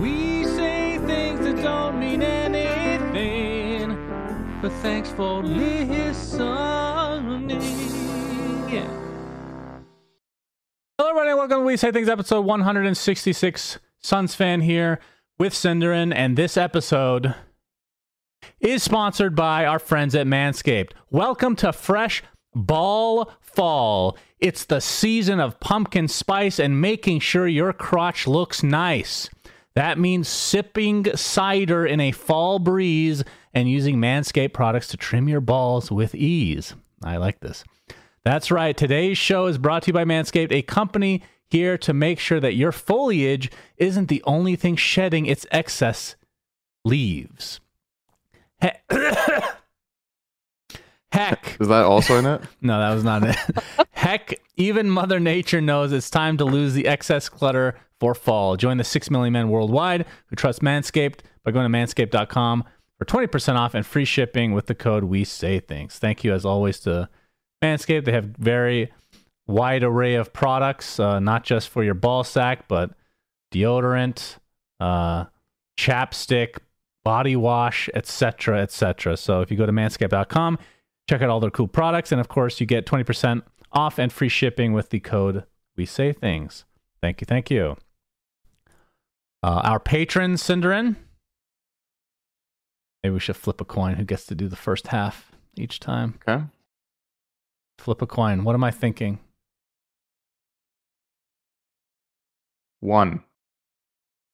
We say things that don't mean anything, but thanks for listening. Yeah. Hello, everybody. Welcome to We Say Things, episode 166. SUNSfan here with syndereN, and this episode is sponsored by our friends at Manscaped. Welcome to Fresh Ball Fall. It's the season of pumpkin spice and making sure your crotch looks nice. That means sipping cider in a fall breeze and using Manscaped products to trim your balls with ease. I like this. That's right. Today's show is brought to you by Manscaped, a company here to make sure that your foliage isn't the only thing shedding its excess leaves. He- Heck, Is that also in it? no, that was not it. Heck, even Mother Nature knows it's time to lose the excess clutter for fall. Join the 6 million men worldwide who trust Manscaped by going to manscaped.com for 20% off and free shipping with the code We Say Things. Thank you, as always, to Manscaped. They have very wide array of products, uh, not just for your ball sack, but deodorant, uh, chapstick, body wash, etc., etc. So if you go to manscaped.com, check out all their cool products, and of course, you get 20% off and free shipping with the code We Say Things. Thank you, thank you. Uh, our patron, syndereN. Maybe we should flip a coin. Who gets to do the first half each time? Okay. Flip a coin. What am I thinking? One.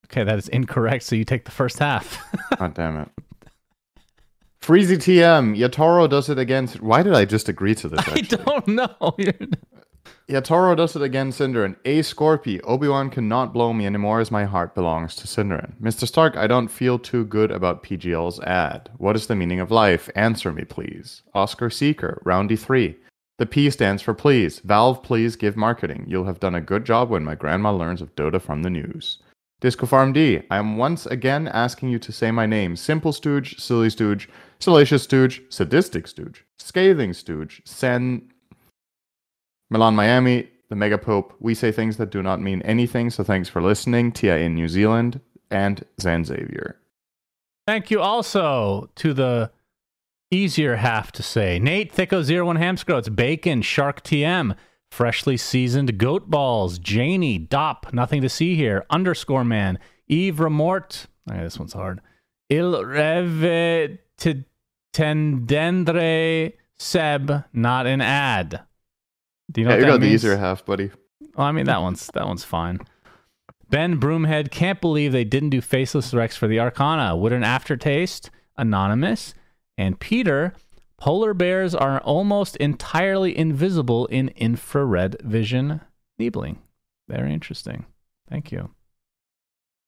Okay, that is incorrect. So you take the first half. God damn it. Freezy TM. Yatoro does it again. Why did I just agree to this? I don't know. You're- Yatoro does it again, syndereN. A Scorpy. Obi-Wan cannot blow me anymore as my heart belongs to syndereN. Mr. Stark, I don't feel too good about PGL's ad. What is the meaning of life? Answer me, please. Oscar Seeker. Roundy 3. The P stands for please. Valve, please give marketing. You'll have done a good job when my grandma learns of Dota from the news. Disco Farm D. I am once again asking you to say my name. Simple Stooge, Silly Stooge, Salacious Stooge, Sadistic Stooge, Scathing Stooge, Sen... Milan Miami, the Mega Pope. We say things that do not mean anything, so thanks for listening. Tia in New Zealand, and Zan Xavier. Thank you also to the easier half to say Nate Thicko01 Hamscroats, Bacon, Shark TM, Freshly Seasoned Goat Balls, Janie, Dop, Nothing to See Here, Underscore Man, Eve Remort. Oh okay, this one's hard. Il Reve Tendendre Seb, not an ad. Do you know Yeah, what you got the easier half, buddy. Well, I mean that one's that one's fine. Ben Broomhead can't believe they didn't do Faceless Rex for the Arcana. Would an aftertaste? Anonymous and Peter. Polar bears are almost entirely invisible in infrared vision Niebling. Very interesting. Thank you.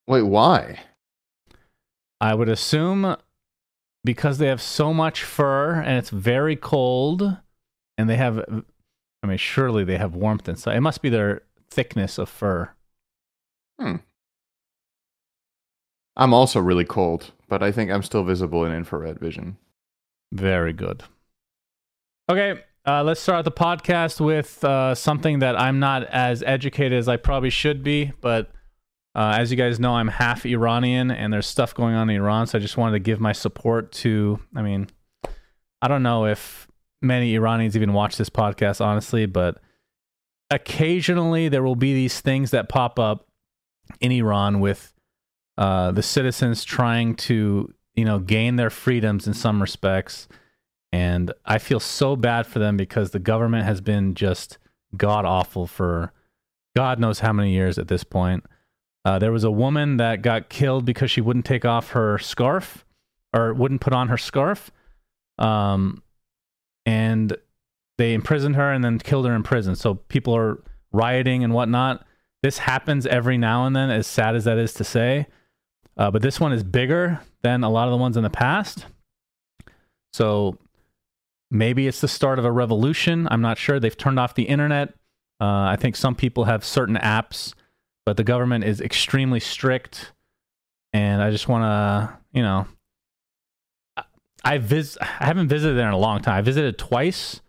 Wait, why? I would assume because they have so much fur and it's very cold, and they have, I mean, surely they have warmth inside. It must be their thickness of fur. Hmm. I'm also really cold, but I think I'm still visible in infrared vision. Very good. Okay, uh, let's start the podcast with uh, something that I'm not as educated as I probably should be. But uh, as you guys know, I'm half Iranian and there's stuff going on in Iran. So I just wanted to give my support to, I mean, I don't know if many Iranians even watch this podcast, honestly, but occasionally there will be these things that pop up in Iran with uh, the citizens trying to, you know, gain their freedoms in some respects. And I feel so bad for them because the government has been just god awful for God knows how many years at this point. Uh, there was a woman that got killed because she wouldn't take off her scarf or wouldn't put on her scarf. Um, and they imprisoned her and then killed her in prison. So people are rioting and whatnot. this happens every now and then, as sad as that is to say. Uh, but this one is bigger than a lot of the ones in the past. So maybe it's the start of a revolution. I'm not sure. They've turned off the internet. Uh, I think some people have certain apps, but the government is extremely strict. And I just want to, you know, I vis- I haven't visited there in a long time. I visited twice,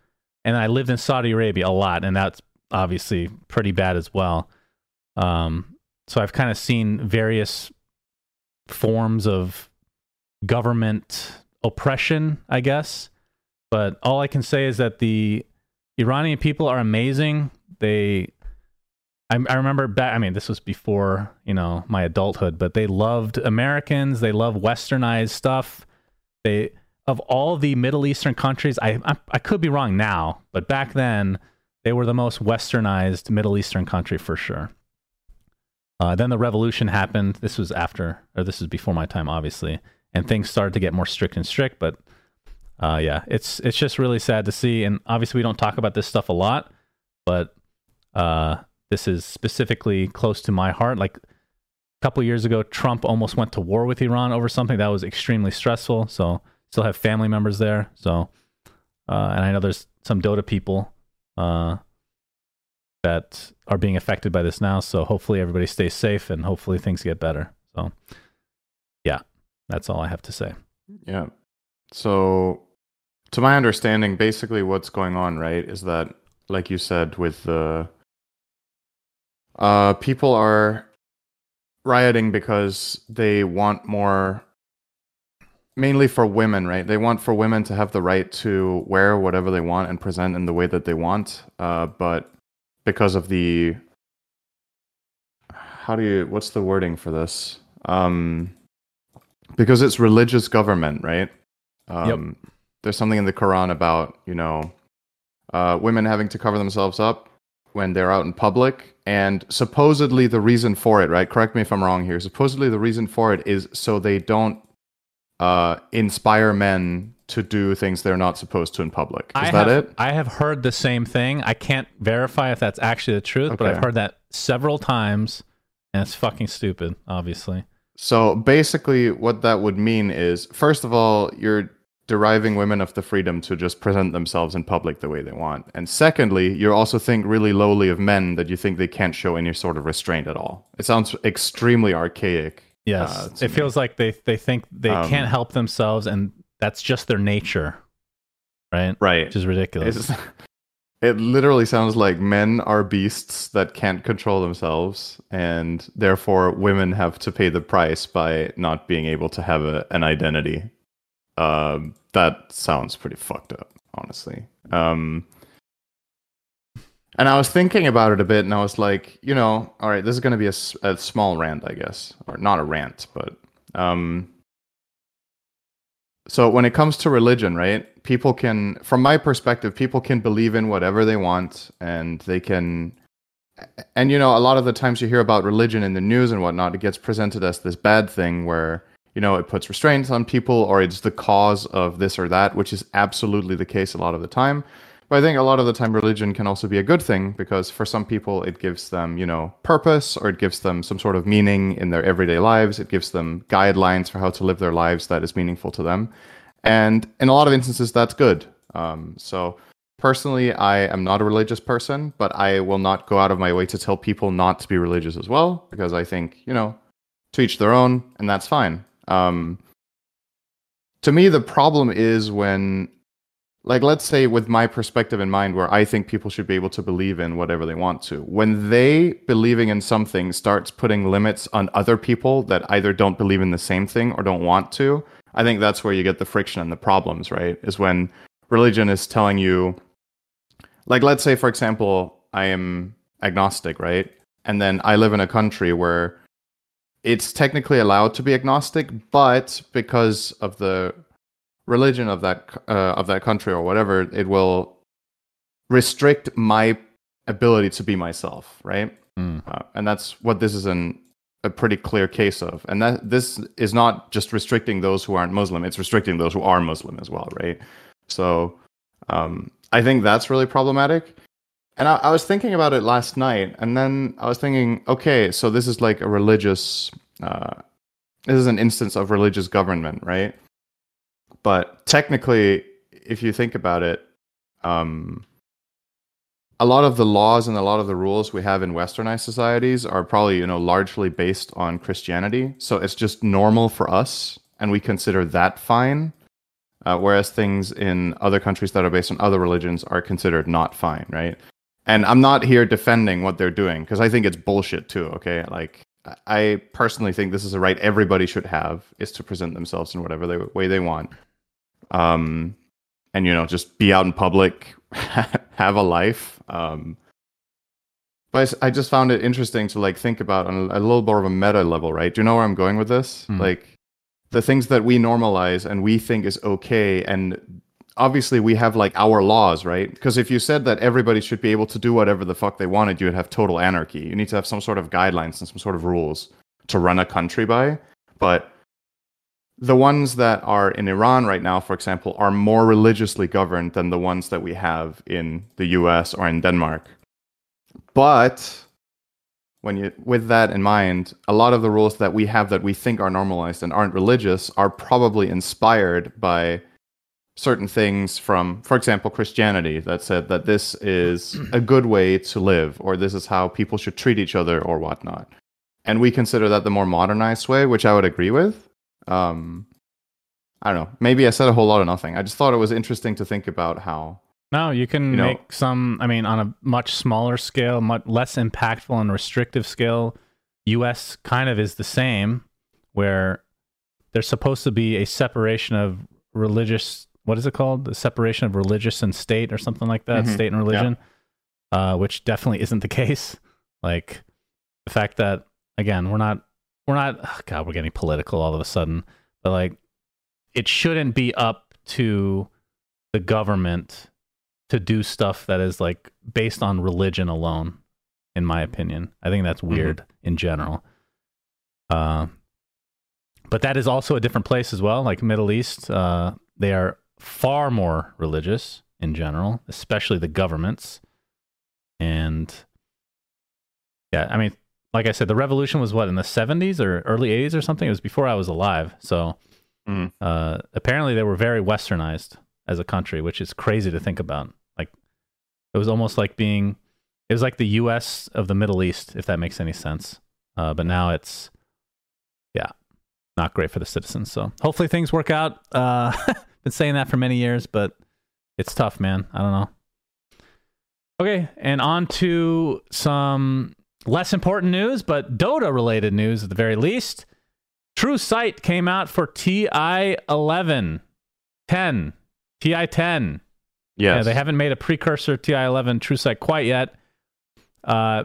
and I lived in Saudi Arabia a lot, and that's obviously pretty bad as well. Um, so I've kind of seen various forms of government oppression, I guess. But all I can say is that the Iranian people are amazing. They, I, I remember back. I mean, this was before you know my adulthood, but they loved Americans. They love Westernized stuff. They of all the Middle Eastern countries, I, I, I could be wrong now, but back then they were the most westernized Middle Eastern country for sure. Uh, then the revolution happened. This was after, or this was before my time, obviously, and things started to get more strict and strict. But uh, yeah, it's it's just really sad to see. And obviously, we don't talk about this stuff a lot, but uh, this is specifically close to my heart. Like a couple years ago, Trump almost went to war with Iran over something that was extremely stressful. So still have family members there. So, uh, and I know there's some Dota people uh, that are being affected by this now. So hopefully everybody stays safe and hopefully things get better. So, yeah, that's all I have to say. Yeah. So, to my understanding, basically what's going on, right, is that, like you said, with the uh, people are rioting because they want more mainly for women, right? They want for women to have the right to wear whatever they want and present in the way that they want. Uh, but because of the how do you what's the wording for this? Um, because it's religious government, right? Um, yep. There's something in the Quran about you know uh, women having to cover themselves up when they're out in public, and supposedly the reason for it, right? Correct me if I'm wrong here. Supposedly the reason for it is so they don't uh, inspire men to do things they're not supposed to in public. Is I that have, it? I have heard the same thing. I can't verify if that's actually the truth, okay. but I've heard that several times, and it's fucking stupid, obviously. So basically, what that would mean is, first of all, you're deriving women of the freedom to just present themselves in public the way they want. And secondly, you also think really lowly of men that you think they can't show any sort of restraint at all. It sounds extremely archaic Yes, uh, it me. feels like they they think they um, can't help themselves, and that's just their nature, right? Right, which is ridiculous. It's, it literally sounds like men are beasts that can't control themselves, and therefore women have to pay the price by not being able to have a, an identity. Um, that sounds pretty fucked up, honestly. Um, and I was thinking about it a bit, and I was like, you know, all right, this is going to be a, a, small rant, I guess, or not a rant, but um. So when it comes to religion, right? People can, from my perspective, people can believe in whatever they want, and they can, and you know, a lot of the times you hear about religion in the news and whatnot, it gets presented as this bad thing where you know it puts restraints on people, or it's the cause of this or that, which is absolutely the case a lot of the time. But I think a lot of the time religion can also be a good thing because for some people it gives them, you know, purpose or it gives them some sort of meaning in their everyday lives. It gives them guidelines for how to live their lives that is meaningful to them. And in a lot of instances, that's good. Um, so personally, I am not a religious person, but I will not go out of my way to tell people not to be religious as well because I think, you know, to each their own, and that's fine. Um, to me, the problem is when like let's say with my perspective in mind where i think people should be able to believe in whatever they want to. When they believing in something starts putting limits on other people that either don't believe in the same thing or don't want to i think that's where you get the friction and the problems right? Is when religion is telling you like let's say for example i am agnostic right? And then i live in a country where it's technically allowed to be agnostic but because of the religion of that uh, of that country or whatever, it will restrict my ability to be myself, right? Mm. Uh, and that's what this is an a pretty clear case of. And that this is not just restricting those who aren't Muslim; it's restricting those who are Muslim as well, right? So um, I think that's really problematic. And I, I was thinking about it last night, and then I was thinking, okay, so this is like a religious, uh, this is an instance of religious government, right? But technically, if you think about it, um, a lot of the laws and a lot of the rules we have in westernized societies are probably you know largely based on christianity. So it's just normal for us and we consider that fine uh, whereas things in other countries that are based on other religions are considered not fine right? And i'm not here defending what they're doing because i think it's bullshit too okay? Like i personally think this is a right everybody should have is to present themselves in whatever they, way they want um and you know just be out in public have a life. Um but I just found it interesting to like think about on a, a little more of a meta level right? Do you know where i'm going with this? Hmm. like the things that we normalize and we think is okay and obviously we have like our laws right? Because if you said that everybody should be able to do whatever the fuck they wanted you would have total anarchy. You need to have some sort of guidelines and some sort of rules to run a country by. But the ones that are in Iran right now, for example, are more religiously governed than the ones that we have in the US or in Denmark. But when you with that in mind, a lot of the rules that we have that we think are normalized and aren't religious are probably inspired by certain things from for example Christianity that said that this is a good way to live or this is how people should treat each other or whatnot. And we consider that the more modernized way, which I would agree with. Um, I don't know. Maybe I said a whole lot of nothing. I just thought it was interesting to think about how. No, you can You know- make some. I mean, on a much smaller scale, much less impactful and restrictive scale. U.S. kind of is the same, where there's supposed to be a separation of religious. What is it called? The separation of religious and state, or something like that. Mhm. State and religion, uh, which definitely isn't the case. Like the fact that again, we're not, we're not. oh God, we're getting political all of a sudden. But like, it shouldn't be up to the government to do stuff that is like based on religion alone in my opinion i think that's weird in general uh, but that is also a different place as well like middle east uh, they are far more religious in general especially the governments and yeah i mean like i said the revolution was what in the 70s or early 80s or something? It was before i was alive. So Mhm. uh, apparently they were very westernized as a country which is crazy to think about. Like it was almost like being it was like the us of the middle east if that makes any sense. Uh, but now it's yeah not great for the citizens. So hopefully things work out. Uh, been saying that for many years but it's tough man. I don't know. Okay and on to some less important news but dota related news at the very least true sight came out for ti 11 10 ti 10 Yes. yeah, they haven't made a precursor TI-11 True Sight quite yet. Uh,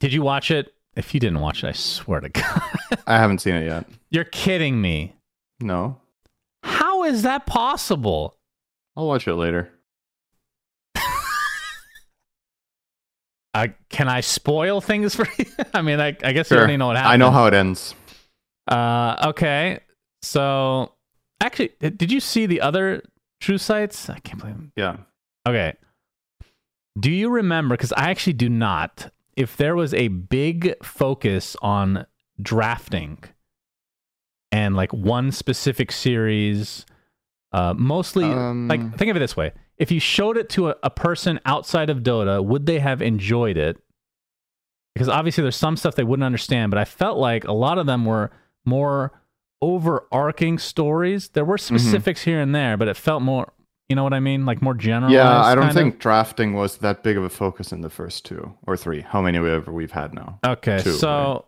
did you watch it? If you didn't watch it, I swear to God, I haven't seen it yet. you're kidding me. No. How is that possible? I'll watch it later. Uh, can I spoil things for you? I mean, I, I guess you Sure. already know what happens. I know how it ends. Uh, okay, so actually, did you see the other True Sights? I can't believe. Them. Yeah. Okay. Do you remember? Because I actually do not. If there was a big focus on drafting and like one specific series, uh, mostly Um, like think of it this way: if you showed it to a, a person outside of Dota, would they have enjoyed it? Because obviously there's some stuff they wouldn't understand, but I felt like a lot of them were more overarching stories. There were Mm-hmm. specifics here and there, but it felt more, you know what I mean? Like more general. Yeah, I don't think drafting was that big of a focus in the first two or three. How many ever we've had now? Okay, Two, so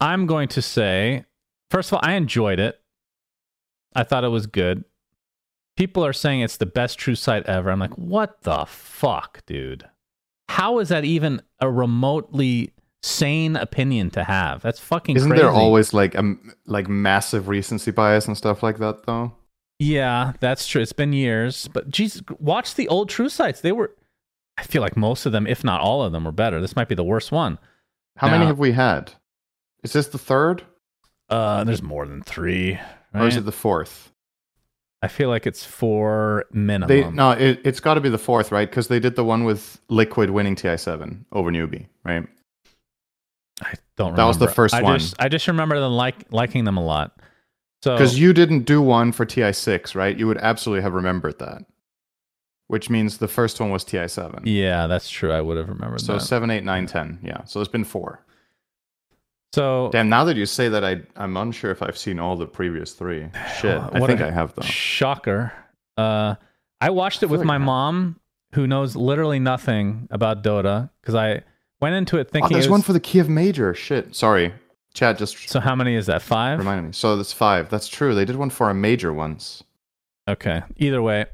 I'm going to say, first of all, I enjoyed it. I thought it was good. People are saying it's the best true sight ever. I'm like, what the fuck, dude? How is that even a remotely sane opinion to have? That's fucking Isn't crazy. there always like a like massive recency bias and stuff like that though? Yeah, that's true. It's been years, but Jesus, watch the old True Sights. They were, I feel like most of them, if not all of them, were better. This might be the worst one. How many have we had? Is this the third Uh, there's more than three. or is it the fourth? I feel like it's four minimum. They no, it, it's got to be the fourth, right? Because they did the one with Liquid winning TI7 over Newbee, right? I don't. Remember. That was the first I one. Just, I just remember them like liking them a lot. So Because you didn't do one for TI6, right? You would absolutely have remembered that. Which means the first one was TI7. yeah, that's true. I would have remembered So that. seven, eight, nine, ten. Yeah. So it's been four. So Damn. Now that you say that, I I'm unsure if I've seen all the previous three. Shit. I think I have though. Shocker. Uh, I watched it feel with like my I- mom, who knows literally nothing about Dota, because I went into it Oh, thinking. there's it one for the Kiev Major. Shit. Sorry. Chat just so how many is that? Five. reminded me. So that's five. That's true. They did one for a major once. Okay. Either way,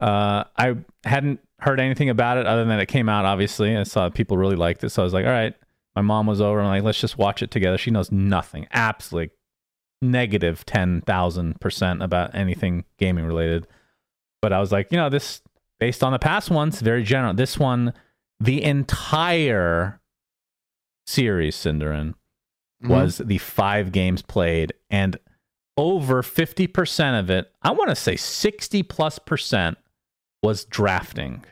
uh, I hadn't heard anything about it other than it came out. Obviously, I saw people really liked it, so I was like, "All right." My mom was over. I'm like, "Let's just watch it together." She knows nothing, absolutely negative ten thousand percent about anything gaming related. But I was like, you know, this based on the past ones, very general. This one, the entire series, syndereN, Mhm. was the five games played and over 50% of it i want to say 60 plus percent was drafting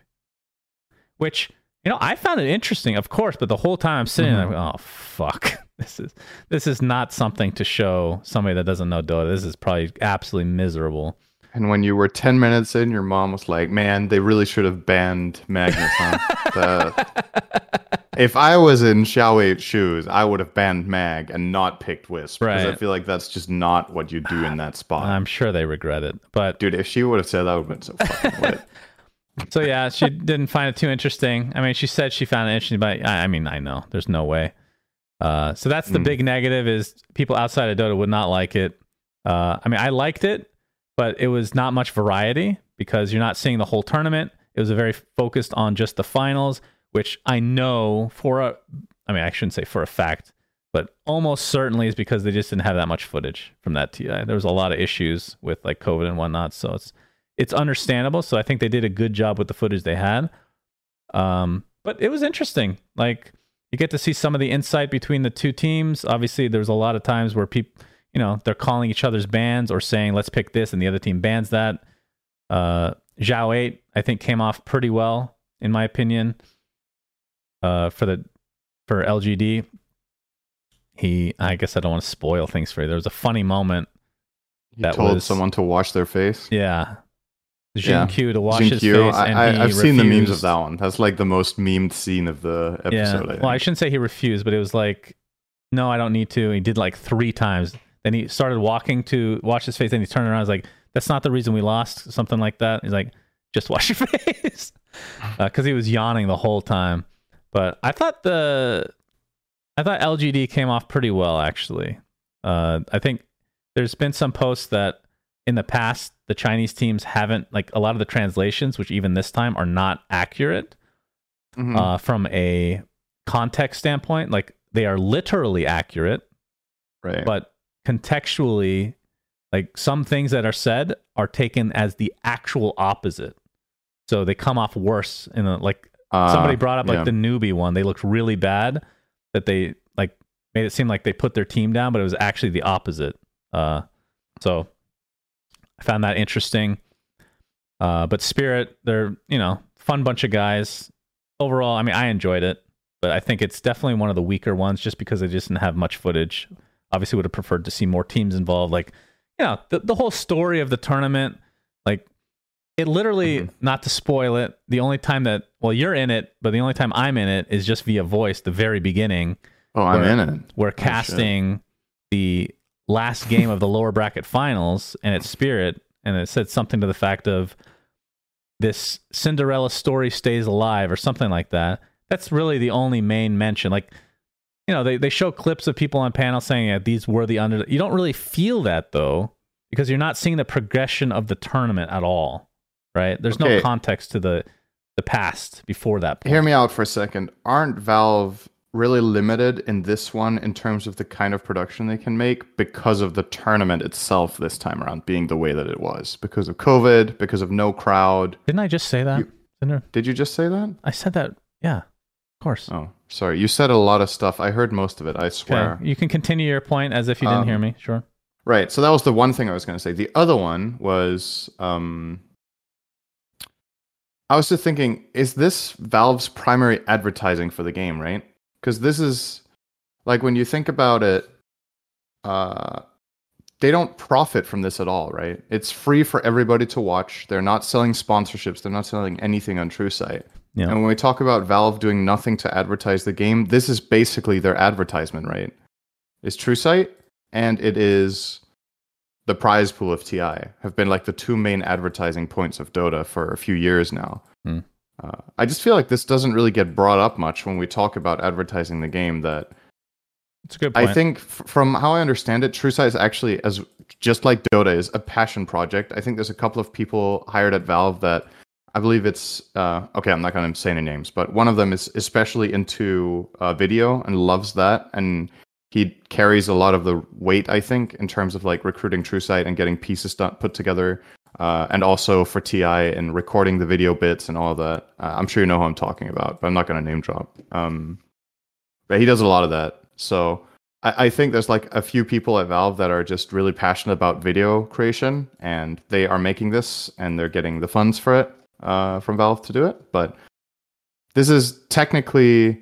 which you know i found it interesting of course but the whole time i'm sitting there mm-hmm. oh fuck this is this is not something to show somebody that doesn't know dota this is probably absolutely miserable And when you were 10 minutes in, your mom was like, man, they really should have banned Magnus. Huh? The- if I was in xiao8's shoes, I would have banned Mag and not picked Wisp. Because I feel like that's just not what you do in that spot. i'm sure they regret it but Dude, if she would have said that, would have been so fucking lit. So yeah, she didn't find it too interesting. I mean, she said she found it interesting, but I, I mean, I know there's no way. Uh, so that's the Mm. big negative is people outside of Dota would not like it. Uh, I mean, I liked it, but it was not much variety because you're not seeing the whole tournament. It was a very focused on just the finals, which I know for a, I mean, I shouldn't say for a fact, but almost certainly is because they just didn't have that much footage from that TI. There was a lot of issues with like COVID and whatnot, so it's it's understandable. So I think they did a good job with the footage they had. Um, but it was interesting. Like you get to see some of the insight between the two teams. Obviously, there's a lot of times where people, you know, they're calling each other's bans or saying, "Let's pick this," and the other team bans that. Uh, xiao8, I think, came off pretty well in my opinion. Uh, for the for LGD, he, I guess I don't want to spoil things for you. There was a funny moment. You That told was- someone to wash their face. Yeah. Yeah. XinQ to wash Jin his Q, face. I, and I, he I've seen the memes of that one. That's like the most memed scene of the episode. Yeah. I Well, I shouldn't say he refused, but it was like, no, I don't need to. He did like three times. Then he started walking to wash his face. Then he turned around. I was like, that's not the reason we lost. Something like that. He's like, just wash your face. Because he was yawning the whole time. But I thought the, I thought LGD came off pretty well, actually. Uh, I think there's been some posts that in the past, the Chinese teams haven't, like a lot of the translations, which even this time are not accurate Mhm. uh, from a context standpoint. Like they are literally accurate, right. but contextually, like some things that are said are taken as the actual opposite. So they come off worse. In a, like Uh, somebody brought up like yeah. the Newbee one. They looked really bad. That they like made it seem like they put their team down, but it was actually the opposite. Uh, so I found that interesting. Uh, but Spirit, they're you know fun bunch of guys. Overall, I mean, I enjoyed it, but I think it's definitely one of the weaker ones just because they just didn't have much footage. Obviously, would have preferred to see more teams involved. Like, you know, the the whole story of the tournament, like it literally Mhm. not to spoil it the only time that well you're in it but the only time i'm in it is just via voice the very beginning oh, I'm where- in it. we're shit. casting the last game of the lower bracket finals and it's spirit and it said something to the fact of this cinderella story stays alive or something like that that's really the only main mention like you know they, they show clips of people on panel saying yeah, these were the under you don't really feel that though because you're not seeing the progression of the tournament at all right there's no context to the the past before that point. Hear me out for a second. Aren't Valve really limited in this one in terms of the kind of production they can make because of the tournament itself this time around being the way that it was? Because of COVID, because of no crowd. didn't i just say that You-? Did you just say that? i said that yeah of course Oh, sorry. You said a lot of stuff. I heard most of it, I Okay, swear. you can continue your point as if you didn't hear Um, me. Sure. Right. So that was the one thing I was going to say. The other one was um I was just thinking is this Valve's primary advertising for the game, right? Cuz this is like when you think about it uh they don't profit from this at all, right? It's free for everybody to watch. They're not selling sponsorships. They're not selling anything on TrueSight. Yeah. And when we talk about Valve doing nothing to advertise the game, this is basically their advertisement, right? It's TrueSight and it is the prize pool of TI have been like the two main advertising points of Dota for a few years now. Hmm. Uh, I just feel like this doesn't really get brought up much when we talk about advertising the game. That It's a good point. I think, f- from how I understand it, TrueSight is actually as just like Dota is a passion project. I think there's a couple of people hired at Valve that I believe it's uh, okay. I'm not going to say any names, but one of them is especially into uh, video and loves that, and he carries a lot of the weight. I think in terms of like recruiting TrueSight and getting pieces done, put together, uh, and also for TI and recording the video bits and all that. Uh, I'm sure you know who I'm talking about, but I'm not going to name drop. Um, but he does a lot of that. So I, I think there's like a few people at Valve that are just really passionate about video creation, and they are making this, and they're getting the funds for it uh, from Valve to do it. But this is technically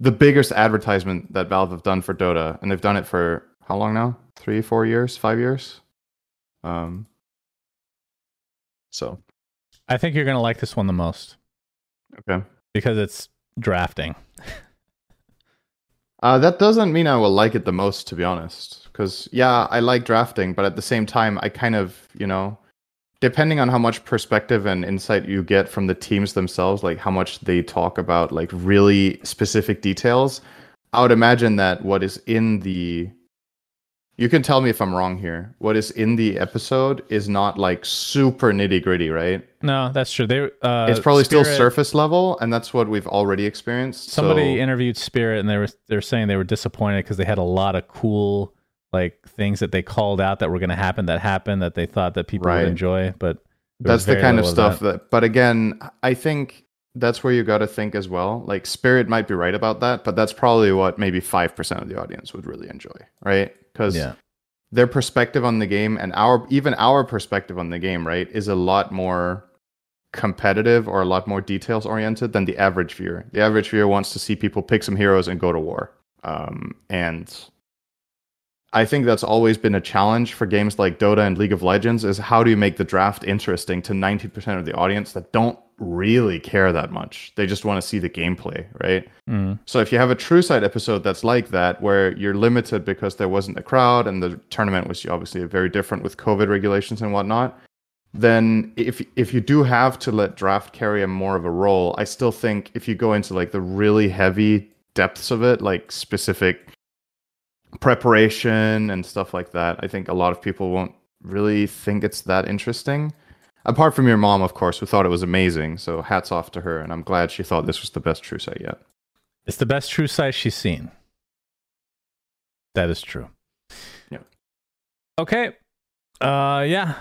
the biggest advertisement that Valve have done for Dota, and they've done it for how long now? Three, four years, five years. Um. So I think you're gonna like this one the most okay. because it's drafting. Uh, that doesn't mean I will like it the most, to be honest. Because yeah, I like drafting, but at the same time, I kind of, you know, depending on how much perspective and insight you get from the teams themselves, like how much they talk about like really specific details, I would imagine that what is in the you can tell me if I'm wrong here. What is in the episode is not like super nitty gritty, right? No, that's true. They uh, it's probably still surface level, and that's what we've already experienced. Somebody so, interviewed Spirit, and they were they're saying they were disappointed because they had a lot of cool like things that they called out that were going to happen that happened that they thought that people Right. would enjoy, but that's the kind of stuff that. but again i think that's where you got to think as well. Like spirit might be right about that but that's probably what maybe 5% of the audience would really enjoy right? Because Yeah. their perspective on the game and our even our perspective on the game right is a lot more competitive or a lot more details oriented than the average viewer. The average viewer wants to see people pick some heroes and go to war. Um, and I think that's always been a challenge for games like Dota and League of Legends is how do you make the draft interesting to 90% of the audience that don't really care that much. They just want to see the gameplay, right? Mm. So if you have a True Sight episode that's like that where you're limited because there wasn't a crowd and the tournament was obviously very different with COVID regulations and whatnot, then if if you do have to let draft carry a more of a role, I still think if you go into like the really heavy depths of it, like specific preparation and stuff like that, I think a lot of people won't really think it's that interesting. Apart from your mom, of course, who thought it was amazing. So hats off to her, and I'm glad she thought this was the best True Sight yet. It's the best true size she's seen. That is true. Yeah. Okay. Uh, yeah.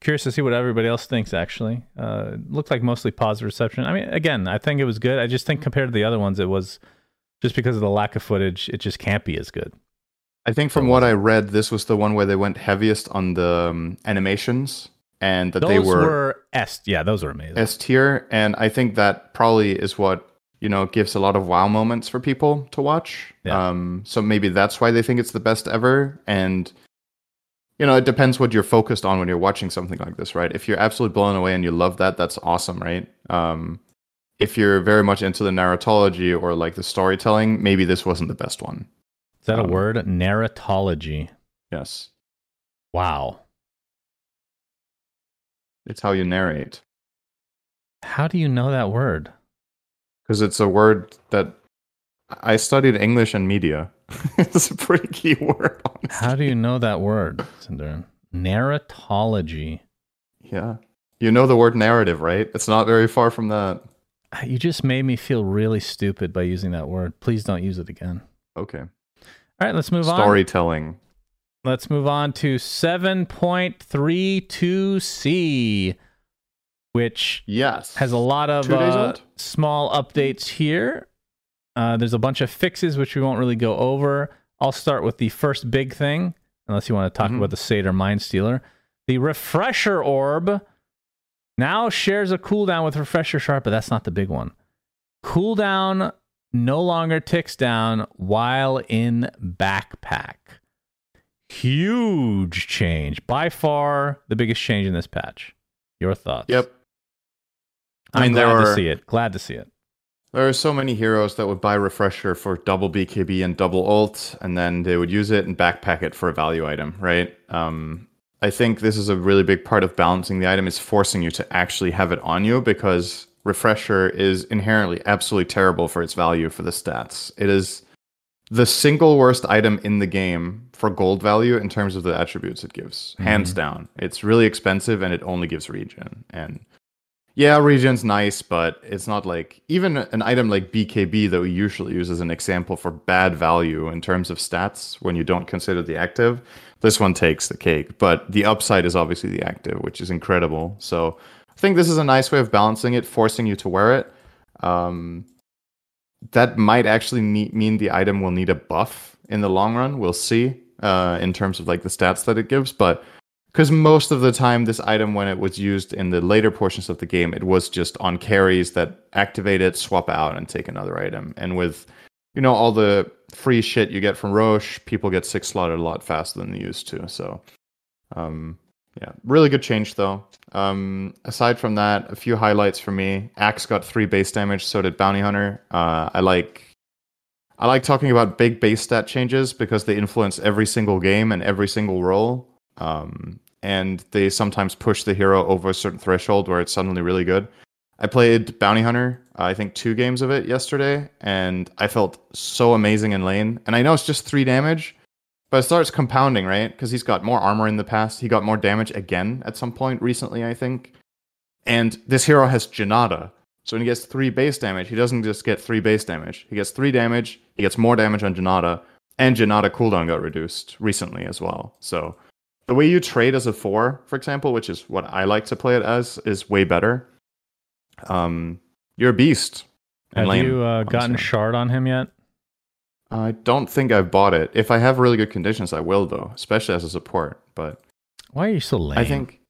Curious to see what everybody else thinks. Actually, uh, it looked like mostly positive reception. I mean, again, I think it was good. I just think compared to the other ones, it was just because of the lack of footage. It just can't be as good. I think from what I read, this was the one where they went heaviest on the um, animations, and that Those they were, were S. Yeah, those were amazing. S tier, and I think that probably is what you know gives a lot of wow moments for people to watch. Yeah. Um, so maybe that's why they think it's the best ever, and you know it depends what you're focused on when you're watching something like this, right? If you're absolutely blown away and you love that, that's awesome, right? Um, if you're very much into the narratology or like the storytelling, maybe this wasn't the best one. Is that a um, word? Narratology. Yes, Wow. It's how you narrate. How do you know that word? because it's a word that I studied English and media. it's a pretty key word. Honestly. How do you know that word, Cinder? Narratology. Yeah, you know the word narrative, right? It's not very far from that. Ah, you just made me feel really stupid by using that word. Please don't use it again. Okay, All right, let's move on. storytelling. Let's move on to 7.32c, which Yes, has a lot of uh, small updates here. Uh, there's a bunch of fixes which we won't really go over. I'll start with the first big thing, unless you want to talk Mhm. about the Seder Mind Stealer. The Refresher Orb now shares a cooldown with Refresher Shard, but that's not the big one. Cooldown no longer ticks down while in backpack. Huge change. By far the biggest change in this patch. Your thoughts? Yep. I I'm mean, there glad to see it. Glad to see it. There are so many heroes that would buy refresher for double BKB and double ult, and then they would use it and backpack it for a value item, right? Um, I think this is a really big part of balancing the item is forcing you to actually have it on you because refresher is inherently absolutely terrible for its value for the stats. It is the single worst item in the game for gold value in terms of the attributes it gives, hands down. It's really expensive and it only gives regen and yeah, regen's nice, but it's not like even an item like BKB that we usually use as an example for bad value in terms of stats when you don't consider the active. This one takes the cake, but the upside is obviously the active, which is incredible. So I think this is a nice way of balancing it, forcing you to wear it. Um, that might actually mean the item will need a buff in the long run. We'll see uh, in terms of like the stats that it gives, but because most of the time this item when it was used in the later portions of the game it was just on carries that activate it swap out and take another item and with you know all the free shit you get from Rosh people get six slotted a lot faster than they used to so um yeah really good change though um aside from that a few highlights for me axe got three base damage so did bounty hunter uh i like I like talking about big base stat changes because they influence every single game and every single role um, and they sometimes push the hero over a certain threshold where it's suddenly really good. I played Bounty Hunter, uh, I think two games of it yesterday, and I felt so amazing in lane. And I know it's just three damage, but it starts compounding, right? Because he's got more armor in the past. He got more damage again at some point recently, I think. And this hero has Jinada. So when he gets three base damage, he doesn't just get three base damage. He gets three damage, he gets more damage on Jinada, and Jinada cooldown got reduced recently as well. So the way you trade as a four, for example, which is what I like to play it as, is way better. Um, you're a beast. Have lane, you uh, gotten shard on him yet? I don't think I've bought it. If I have really good conditions, I will though, especially as a support. But Why are you so lame? I think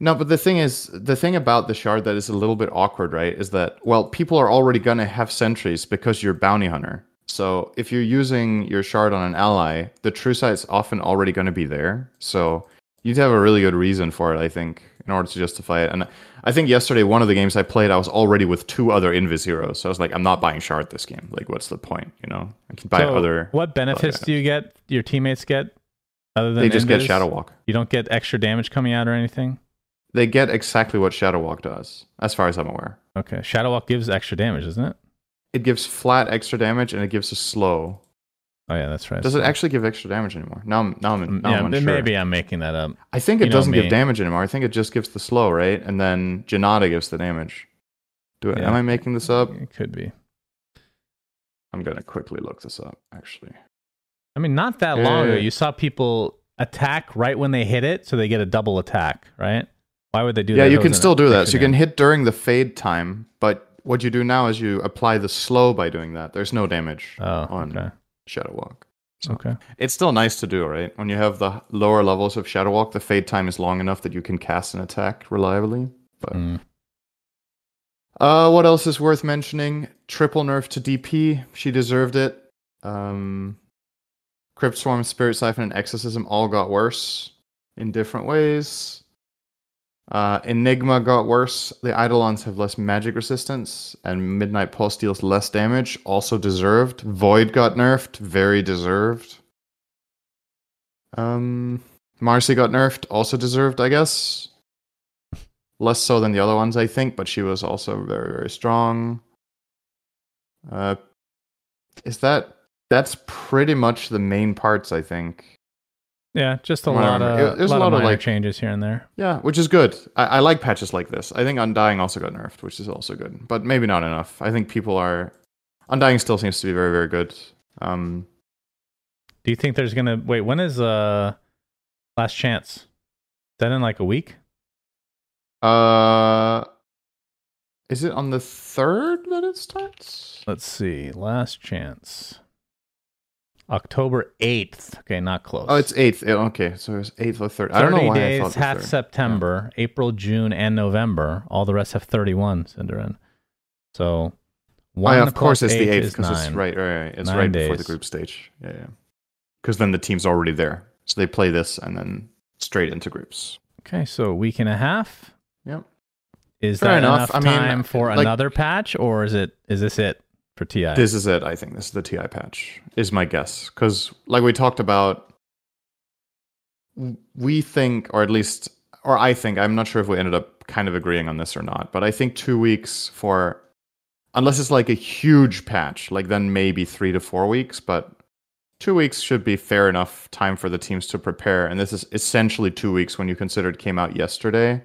no. But the thing is, the thing about the shard that is a little bit awkward, right? Is that well, people are already gonna have sentries because you're bounty hunter. So if you're using your shard on an ally, the true sight's often already going to be there. So you'd have a really good reason for it, I think, in order to justify it. And I think yesterday, one of the games I played, I was already with two other Invis heroes. So I was like, I'm not buying shard this game. Like, what's the point? You know, I can buy So other. What benefits do you get? Your teammates get other than They just get? Shadow Walk. You don't get extra damage coming out or anything. They get exactly what Shadow Walk does, as far as I'm aware. Okay, Shadow Walk gives extra damage, isn't it? It gives flat extra damage and it gives a slow. Oh yeah, that's right. Does it actually give extra damage anymore? Now I'm now I'm, now yeah, I'm unsure. maybe I'm making that up. I think it know doesn't give damage anymore. I think it just gives the slow, right? And then Jinada gives the damage. Do it? Yeah. Am I making this up? It could be. I'm gonna quickly look this up. Actually, I mean, not that long ago, eh. you saw people attack right when they hit it, so they get a double attack, right? Why would they do yeah, that? Yeah, you can still do that. So you can hit during the fade time, but what you do now is you apply the slow by doing that. There's no damage Oh, on okay. Shadow Walk. So Okay. it's still nice to do, right? When you have the lower levels of Shadow Walk, the fade time is long enough that you can cast an attack reliably. But Mm. Uh, what else is worth mentioning? Triple nerf to DP. She deserved it. Um, Crypt Swarm, Spirit Siphon, and Exorcism all got worse in different ways. Uh, Enigma got worse. The Eidolons have less magic resistance, and Midnight Pulse deals less damage. Also deserved. Void got nerfed. Very deserved. Um, Marci got nerfed. Also deserved, I guess less so than the other ones, I think, but she was also very, very strong. Uh, is that that's pretty much the main parts, I think. Yeah, just a From what I lot of. There's a lot of like- changes here and there. Yeah, which is good. I, I like patches like this. I think Undying also got nerfed, which is also good, but maybe not enough. I think people are Undying still seems to be very, very good. Um, Do you think there's gonna wait? When is uh last chance? Is that in like a week? uh, is it on the third that it starts? Let's see. Last chance. October 8th. Okay, not close. Oh, it's eighth. Oh, okay, so it's eighth or third. I don't know 30 why I thought half. September, April, June, and November. All the rest have 31, syndereN. So, Oh, one yeah, of course it's the 8th because it's right, right, right. It's Nine right before the group stage. Yeah, yeah. Because then the team's already there, so they play this and then straight into groups. Okay, so a week and a half. Yep. Is Fair that enough. enough, I mean, time for like- another patch, or is it is this it for TI? This is it. I think this is the TI patch. Is my guess because, like we talked about, we think, or at least, or I think, I'm not sure if we ended up kind of agreeing on this or not, but I think two weeks for, unless it's like a huge patch, like then maybe three to four weeks, but two weeks should be fair enough time for the teams to prepare. And this is essentially two weeks when you consider it came out yesterday.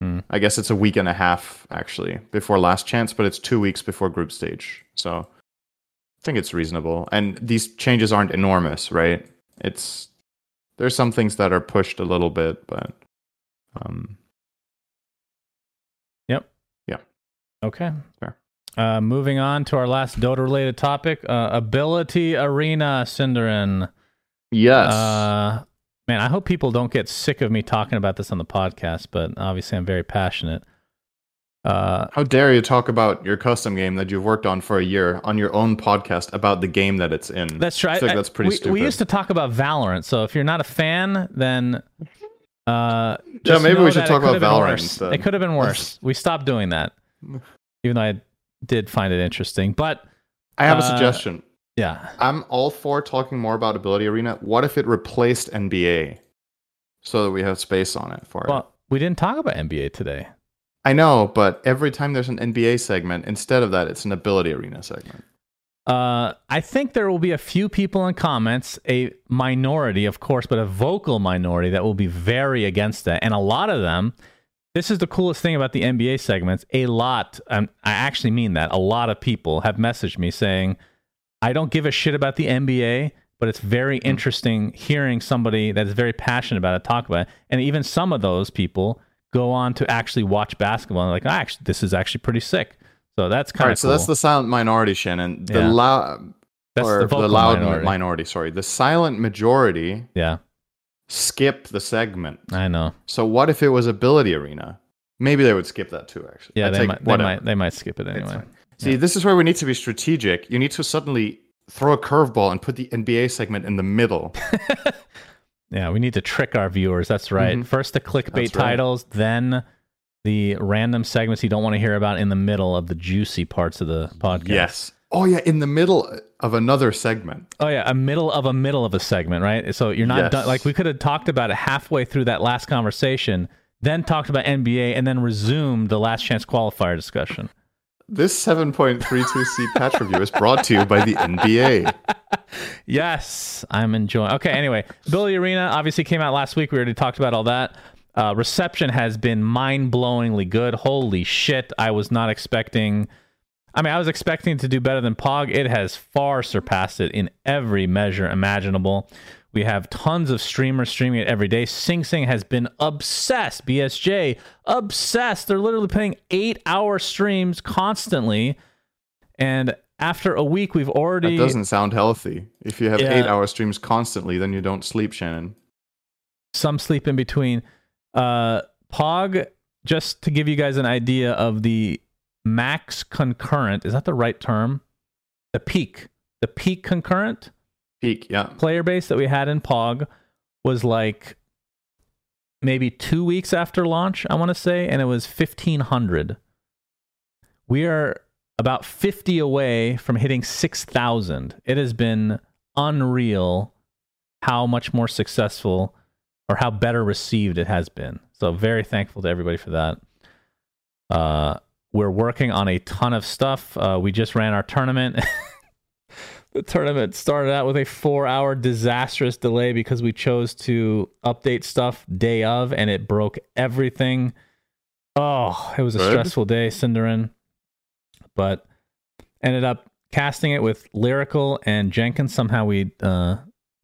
Hmm. I guess it's a week and a half actually before last chance, but it's two weeks before group stage. So I think it's reasonable. And these changes aren't enormous, right? It's there's some things that are pushed a little bit, but um Yep. Yeah. Okay. Fair. Uh, moving on to our last Dota related topic uh, Ability Arena, syndereN. yes. Uh, man, I hope people don't get sick of me talking about this on the podcast, but obviously I'm very passionate. Uh, How dare you talk about your custom game that you've worked on for a year on your own podcast about the game that it's in? that's right. I think I- that's pretty we, stupid. We used to talk about Valorant, so if you're not a fan, then uh, Yeah, maybe we should talk about Valorant. It could have been worse. we stopped doing that, even though I did find it interesting. But I have a uh, suggestion. Yeah, I'm all for talking more about Ability Arena. What if it replaced NBA so that we have space on it for it? well, we didn't talk about NBA today. I know, but every time there's an NBA segment, instead of that, it's an Ability Arena segment. Uh, I think there will be a few people in comments, a minority, of course, but a vocal minority that will be very against that. And a lot of them, this is the coolest thing about the NBA segments. A lot, um, I actually mean that, a lot of people have messaged me saying, I don't give a shit about the NBA, but it's very interesting hearing somebody that is very passionate about it talk about it. And even some of those people go on to actually watch basketball and like, "Ah, actually, this is actually pretty sick. So that's kind right, of so that's the silent minority, Shannon. The Yeah. loud, That's or the vocal loud minority. minority. Sorry, the silent majority yeah, skip the segment. I know. So what if it was Ability Arena? Maybe they would skip that too. Actually, Yeah, I'd they take might, they might they might skip it anyway. See, this is where we need to be strategic. You need to suddenly throw a curveball and put the NBA segment in the middle. Yeah, we need to trick our viewers. That's right. Mhm. First the clickbait That's right. titles, then the random segments you don't want to hear about in the middle of the juicy parts of the podcast. yes. Oh yeah, in the middle of another segment. Oh yeah, a middle of a middle of a segment, right? So you're not Yes. done. Like we could have talked about it halfway through that last conversation, then talked about NBA, and then resumed the last chance qualifier discussion. This 7.32c patch review is brought to you by the NBA. Yes, I'm enjoying. Okay, anyway, Ability Arena obviously came out last week. We already talked about all that. Uh, reception has been mind blowingly good. Holy shit. I was not expecting. I mean, I was expecting to do better than POG. It has far surpassed it in every measure imaginable. We have tons of streamers streaming it every day. Sing Sing has been obsessed. BSJ, obsessed. They're literally playing eight hour streams constantly. And after a week, we've already. That doesn't sound healthy. If you have Yeah. eight hour streams constantly, then you don't sleep, Shannon. some sleep in between. Uh, Pog, just to give you guys an idea of the max concurrent, is that the right term? The peak, the peak concurrent Peak, yeah. player base that we had in Pog was like maybe two weeks after launch, I want to say, and it was 1500. We are about 50 away from hitting 6,000. It has been unreal how much more successful or how better received it has been. So, very thankful to everybody for that. Uh, we're working on a ton of stuff. Uh, we just ran our tournament. the tournament started out with a four hour disastrous delay because we chose to update stuff day of and it broke everything. Oh, it was a stressful day, syndereN. But ended up casting it with Lyrical and Jenkins. Somehow we uh,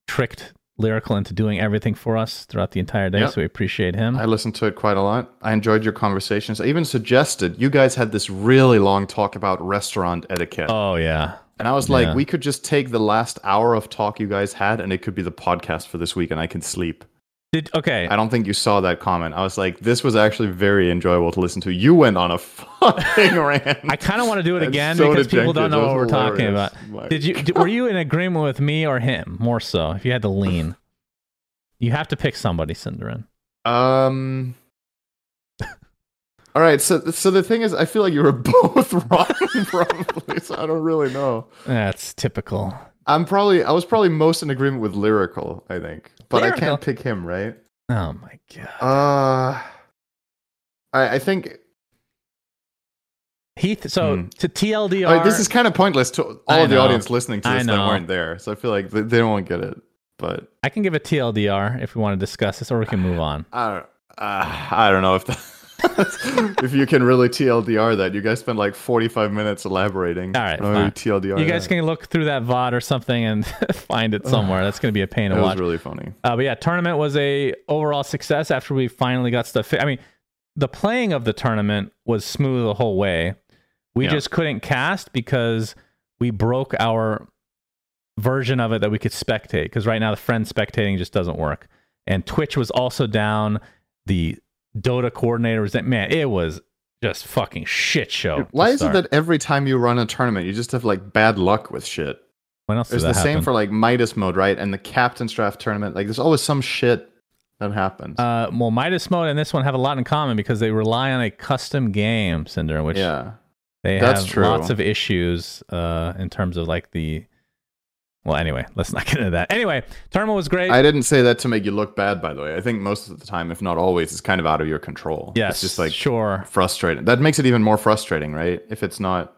tricked lyrical into doing everything for us throughout the entire day. Yep. So we appreciate him. I listened to it quite a lot. I enjoyed your conversations. I even suggested you guys had this really long talk about restaurant etiquette. oh yeah, and I was like, yeah. we could just take the last hour of talk you guys had and it could be the podcast for this week and I can sleep. did okay. I don't think you saw that comment. I was like, this was actually very enjoyable to listen to. You went on a fucking rant. I kind of want to do it again so because people don't know what we're was talking about. My Did you? Did, were you in agreement with me or him? More so, if you had to lean, you have to pick somebody, syndereN. Um. All right, so so the thing is, I feel like you were both wrong, probably. So I don't really know. That's typical. I'm probably I was probably most in agreement with lyrical, I think, but I can't pick him, right? Oh my god. Uh, I I think Heath. So Hmm. to TLDR. I this is kind of pointless to all I of the know. audience listening to this that weren't there. So I feel like they, they don't get it. But I can give a TLDR if we want to discuss this, or we can move on. I don't, uh, I don't know if that, if you can really TLDR that. You guys spent like 45 minutes elaborating. All right. TLDR. You guys that. can look through that VOD or something and find it somewhere. That's going to be a pain to That was really funny. Uh, but yeah, tournament was a overall success after we finally got stuff. Fi- I mean, the playing of the tournament was smooth the whole way. We Yeah. just couldn't cast because we broke our version of it that we could spectate. Because right now the friend spectating just doesn't work, and Twitch was also down. The Dota coordinator was that man. It was just fucking shit show. Why is it that every time you run a tournament, you just have like bad luck with shit? When else does the that same for like Midas mode, right? And the captain's draft tournament. Like, there's always some shit that happens. Uh, well, Midas mode and this one have a lot in common because they rely on a custom game, Cinder, which yeah. they That's have true. lots of issues uh, in terms of like the. Well, anyway, let's not get into that. Anyway, tournament was great. I didn't say that to make you look bad, by the way. I think most of the time, if not always, it's kind of out of your control. yes, It's just like sure. frustrating. That makes it even more frustrating, right? If it's not.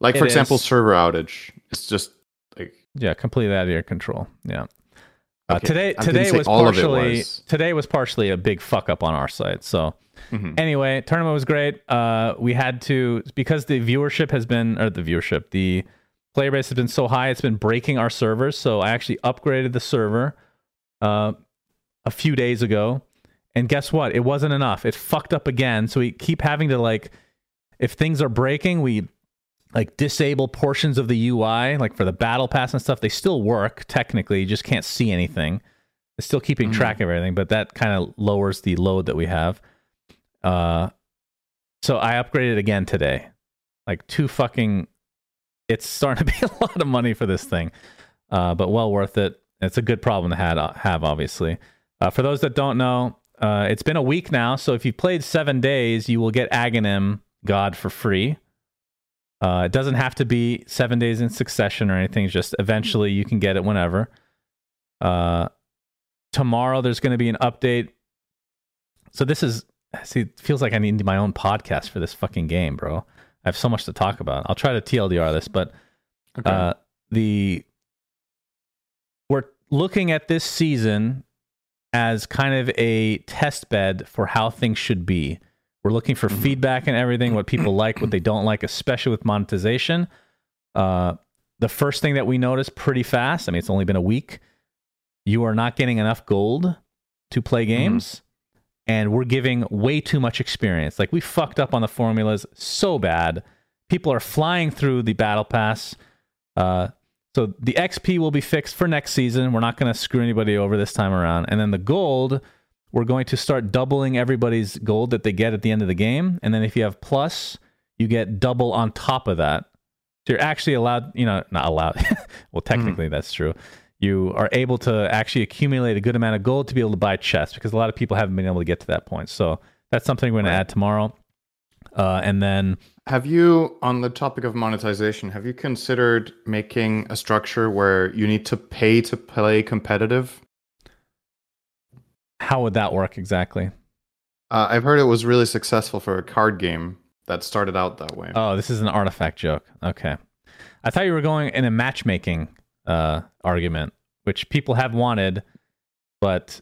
Like, for It example, is. server outage. It's just like. Yeah, completely out of your control. Yeah. Uh, Okay, today, today was all of it partially was. today was partially a big fuck up on our side. So Mhm. anyway, tournament was great. Uh, we had to because the viewership has been or the viewership the player base has been so high, it's been breaking our servers. So I actually upgraded the server uh, a few days ago, and guess what? It wasn't enough. It fucked up again. So we keep having to like, if things are breaking, we like disable portions of the UI, like for the battle pass and stuff. They still work technically. You just can't see anything. It's still keeping Mhm. track of everything, but that kind of lowers the load that we have. Uh, so I upgraded again today. Like two fucking. It's starting to be a lot of money for this thing, uh, but well worth it. It's a good problem to have, have obviously. Uh, for those that don't know, uh, it's been a week now. So if you played seven days, you will get Aghanim God for free. Uh, it doesn't have to be seven days in succession or anything. Just eventually you can get it whenever. Uh, tomorrow there's going to be an update. So this is see, it feels like I need my own podcast for this fucking game, bro. I have so much to talk about. I'll try to TLDR this, but Okay. uh, the we're looking at this season as kind of a test bed for how things should be. We're looking for Mhm. feedback and everything, what people like, what they don't like, especially with monetization. Uh, the first thing that we noticed pretty fast, I mean, it's only been a week, you are not getting enough gold to play games. And we're giving way too much experience. Like we fucked up on the formulas so bad. People are flying through the battle pass. Uh, so the XP will be fixed for next season. We're not going to screw anybody over this time around. And then the gold, we're going to start doubling everybody's gold that they get at the end of the game. And then if you have plus, you get double on top of that. So you're actually allowed, you know, not allowed. well, technically that's true. You are able to actually accumulate a good amount of gold to be able to buy chests because a lot of people haven't been able to get to that point. So that's something we're going to add tomorrow. Uh, and then Have you, on the topic of monetization, have you considered making a structure where you need to pay to play competitive? how would that work exactly? Uh, I've heard it was really successful for a card game that started out that way. Oh, this is an artifact joke. Okay. I thought you were going in a matchmaking uh, argument, which people have wanted, but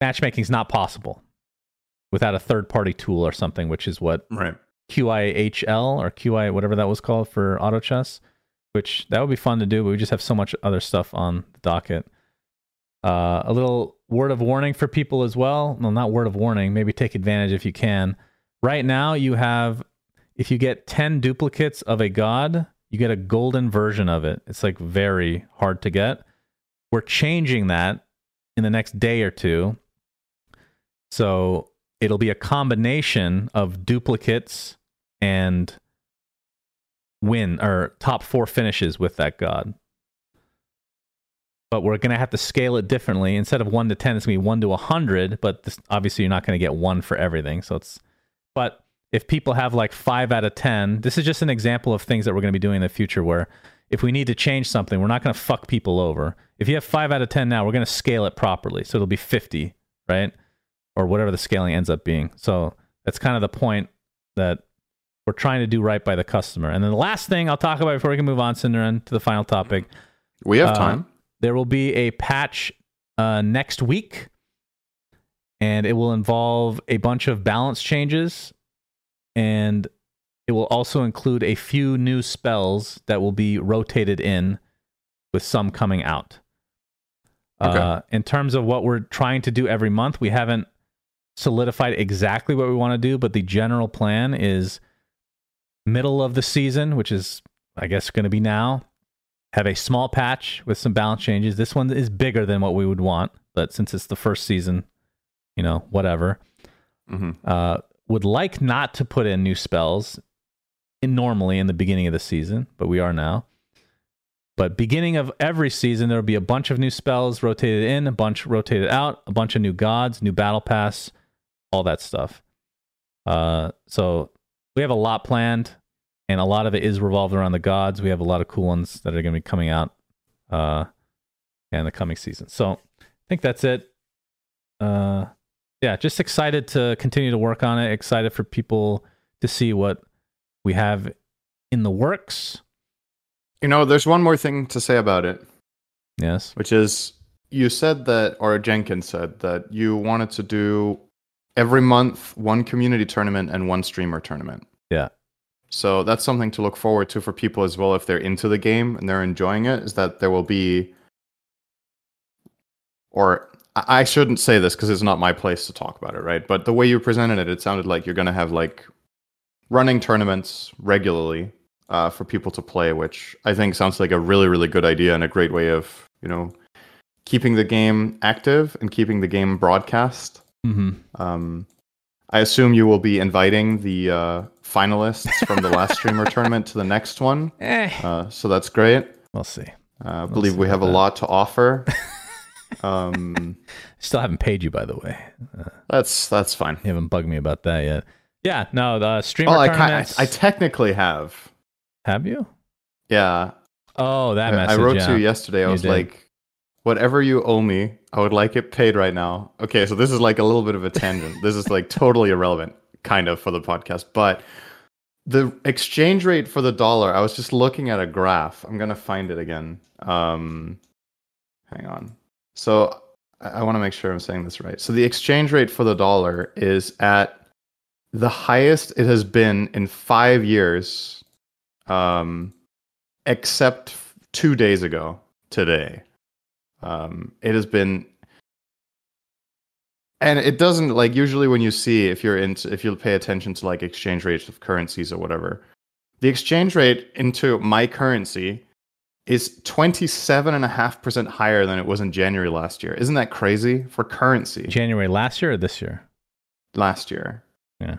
matchmaking is not possible without a third party tool or something, which is what right. QIHL or QI, whatever that was called for auto chess, which that would be fun to do, but we just have so much other stuff on the docket. Uh, a little word of warning for people as well. Well, not word of warning. Maybe take advantage if you can. Right now, you have if you get ten duplicates of a god, you get a golden version of it. It's like very hard to get. We're changing that in the next day or two. So it'll be a combination of duplicates and win or top four finishes with that god. But we're going to have to scale it differently. Instead of one to 10, it's going to be one to 100. But this, obviously, you're not going to get one for everything. So it's, but if people have like five out of 10, this is just an example of things that we're going to be doing in the future where if we need to change something, we're not going to fuck people over. If you have five out of 10 now, we're going to scale it properly. So it'll be 50, right? Or whatever the scaling ends up being. So that's kind of the point that we're trying to do right by the customer. And then the last thing I'll talk about before we can move on, syndereN, to the final topic. We have Uh, time. There will be a patch uh, next week, and it will involve a bunch of balance changes, and it will also include a few new spells that will be rotated in, with some coming out. Okay. Uh, in terms of what we're trying to do every month, we haven't solidified exactly what we want to do, but the general plan is middle of the season, which is, I guess, going to be now. Have a small patch with some balance changes. This one is bigger than what we would want, but since it's the first season, you know, whatever. hmm Uh, would like not to put in new spells in normally in the beginning of the season, but we are now. But beginning of every season, there will be a bunch of new spells rotated in, a bunch rotated out, a bunch of new gods, new battle pass, all that stuff. Uh, so we have a lot planned, and a lot of it is revolved around the gods. We have a lot of cool ones that are going to be coming out uh, in the coming season. So I think that's it. Uh, yeah, just excited to continue to work on it. Excited for people to see what we have in the works. You know, there's one more thing to say about it, Yes. which is you said that, or Jenkins said that you wanted to do every month one community tournament and one streamer tournament. Yeah. So that's something to look forward to for people as well if they're into the game and they're enjoying it. Is that there will be, or I shouldn't say this because it's not my place to talk about it, right? But the way you presented it, it sounded like you're going to have like running tournaments regularly uh, for people to play, which I think sounds like a really, really good idea and a great way of, you know, keeping the game active and keeping the game broadcast. hmm Um, I assume you will be inviting the uh, finalists from the last streamer tournament to the next one. Eh. Uh, so that's great. We'll see. Uh, I believe see we have a that. lot to offer. um, Still haven't paid you, by the way. that's that's fine. You haven't bugged me about that yet. Yeah. No, the streamer Well, I, I. I technically have. have you? Yeah, Oh, that I, message. I wrote yeah. to you yesterday. I You was did. like, whatever you owe me, I would like it paid right now. Okay, so this is like a little bit of a tangent. this is like totally irrelevant, kind of, for the podcast. But the exchange rate for the dollar, I was just looking at a graph. I'm gonna find it again. Um, hang on. So I, I want to make sure I'm saying this right. So the exchange rate for the dollar is at the highest it has been in five years. Um, except two days ago today. Um, it has been, and it doesn't like usually when you see if you're into if you pay attention to like exchange rates of currencies or whatever, the exchange rate into my currency is 27.5% higher than it was in January last year. Isn't that crazy for currency? January last year or this year? last year. Yeah.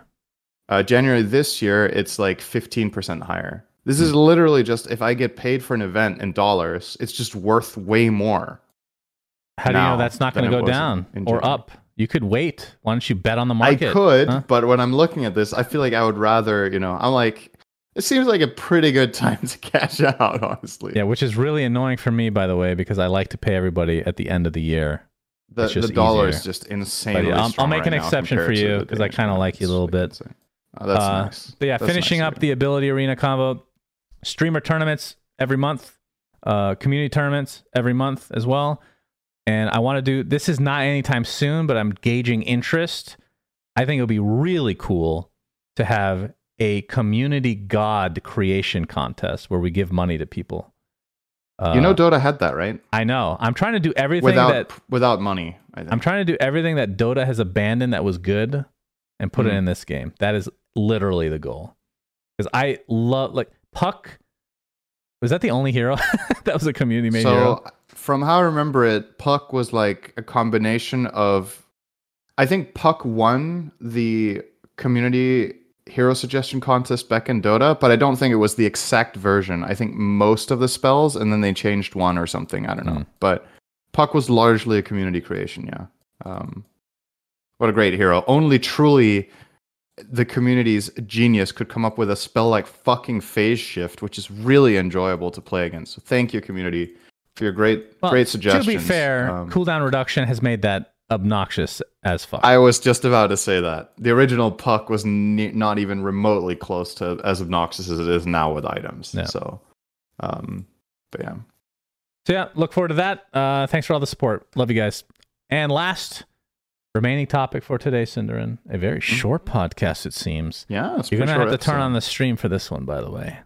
Uh, January this year, it's like 15% higher. This is literally just if I get paid for an event in dollars, it's just worth way more. How do you know that's not going to go was in- down in or up? You could wait. Why don't you bet on the market? I could, huh? but when I'm looking at this, I feel like I would rather, you know, I'm like, it seems like a pretty good time to cash out, honestly. Yeah, which is really annoying for me, by the way, because I like to pay everybody at the end of the year. the, the just dollar easier. is just insanely But yeah, I'll- I'll make an right now exception for you because I kinda like you a little bit. Oh, that's Uh, nice. But yeah, That's finishing nice up of the ability arena combo, streamer tournaments every month, uh, community tournaments every month as well. And I want to do this is not anytime soon, but I'm gauging interest. I think it would be really cool to have a community god creation contest where we give money to people. Uh, you know, Dota had that, right? I know. I'm trying to do everything Without that without money. I think. I'm trying to do everything that Dota has abandoned that was good and put it Mhm. in this game. That is literally the goal. Because I love like Puck. Was that the only hero that was a community made so, hero? from how I remember it, Puck was like a combination of. I think Puck won the community hero suggestion contest back in Dota, but I don't think it was the exact version. I think most of the spells, and then they changed one or something. I don't know. Hmm. But Puck was largely a community creation. Yeah. Um, what a great hero! Only truly the community's genius could come up with a spell like fucking phase shift, which is really enjoyable to play against. So thank you, community, for your great Well, great suggestions. To be fair, Um, cooldown reduction has made that obnoxious as fuck. I was just about to say that the original puck was ne- not even remotely close to as obnoxious as it is now with items. Yeah. So, um, but yeah, So yeah, look forward to that. Uh, thanks for all the support. Love you guys. And last remaining topic for today, syndereN, a very short podcast it seems. yeah. It's You're gonna have to turn on the stream for this one, by the way,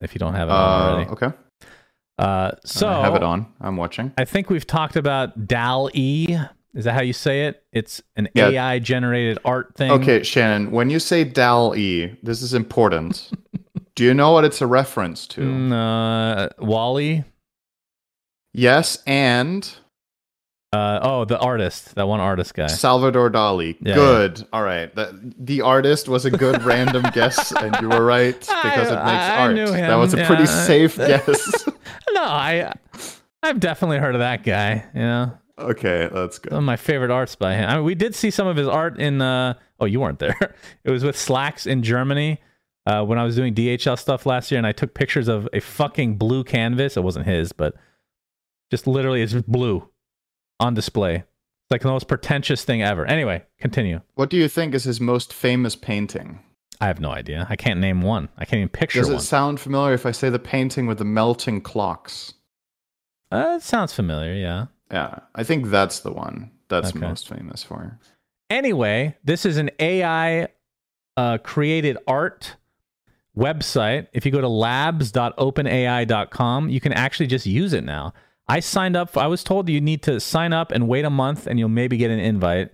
if you don't have it on Uh, already. okay, Uh, so I have it on. I'm watching. I think we've talked about DAL E. Is that how you say it? It's an Yeah. AI generated art thing. Okay, Shannon, when you say DAL E, this is important. Do you know what it's a reference to? Mm, uh, WALL-E. Yes, and Uh, oh, the artist, that one artist guy. Salvador Dali. Yeah, good. All right. The, the artist was a good random guess, and you were right because it makes I- I art. knew That was a pretty safe guess. No, I, I've definitely heard of that guy. You know, okay, that's good. some of my favorite arts by him. I mean, we did see some of his art in. Uh, oh, you weren't there. It was with Slacks in Germany uh, when I was doing DHL stuff last year, and I took pictures of a fucking blue canvas. It wasn't his, but just literally, it's blue on display. It's like the most pretentious thing ever. Anyway, continue. What do you think is his most famous painting? I have no idea. I can't name one. I can't even picture Does it one. sound familiar if I say the painting with the melting clocks? uh, it sounds familiar. Yeah. Yeah, I think that's the one that's Okay. most famous for. Anyway, this is an AI uh, created art website. If you go to labs.openai.com, you can actually just use it now. I signed up. I was told you need to sign up and wait a month, and you'll maybe get an invite.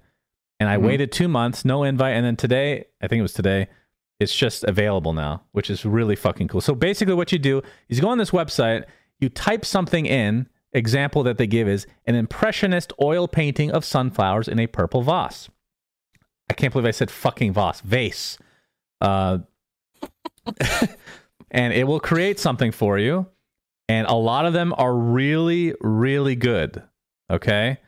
And I Mhm. waited two months, no invite, and then today, I think it was today, it's just available now, which is really fucking cool. So basically, what you do is you go on this website, you type something in. Example that they give is an impressionist oil painting of sunflowers in a purple vase. I can't believe I said fucking vase. Vase. Uh, and it will create something for you. And a lot of them are really, really good. Okay.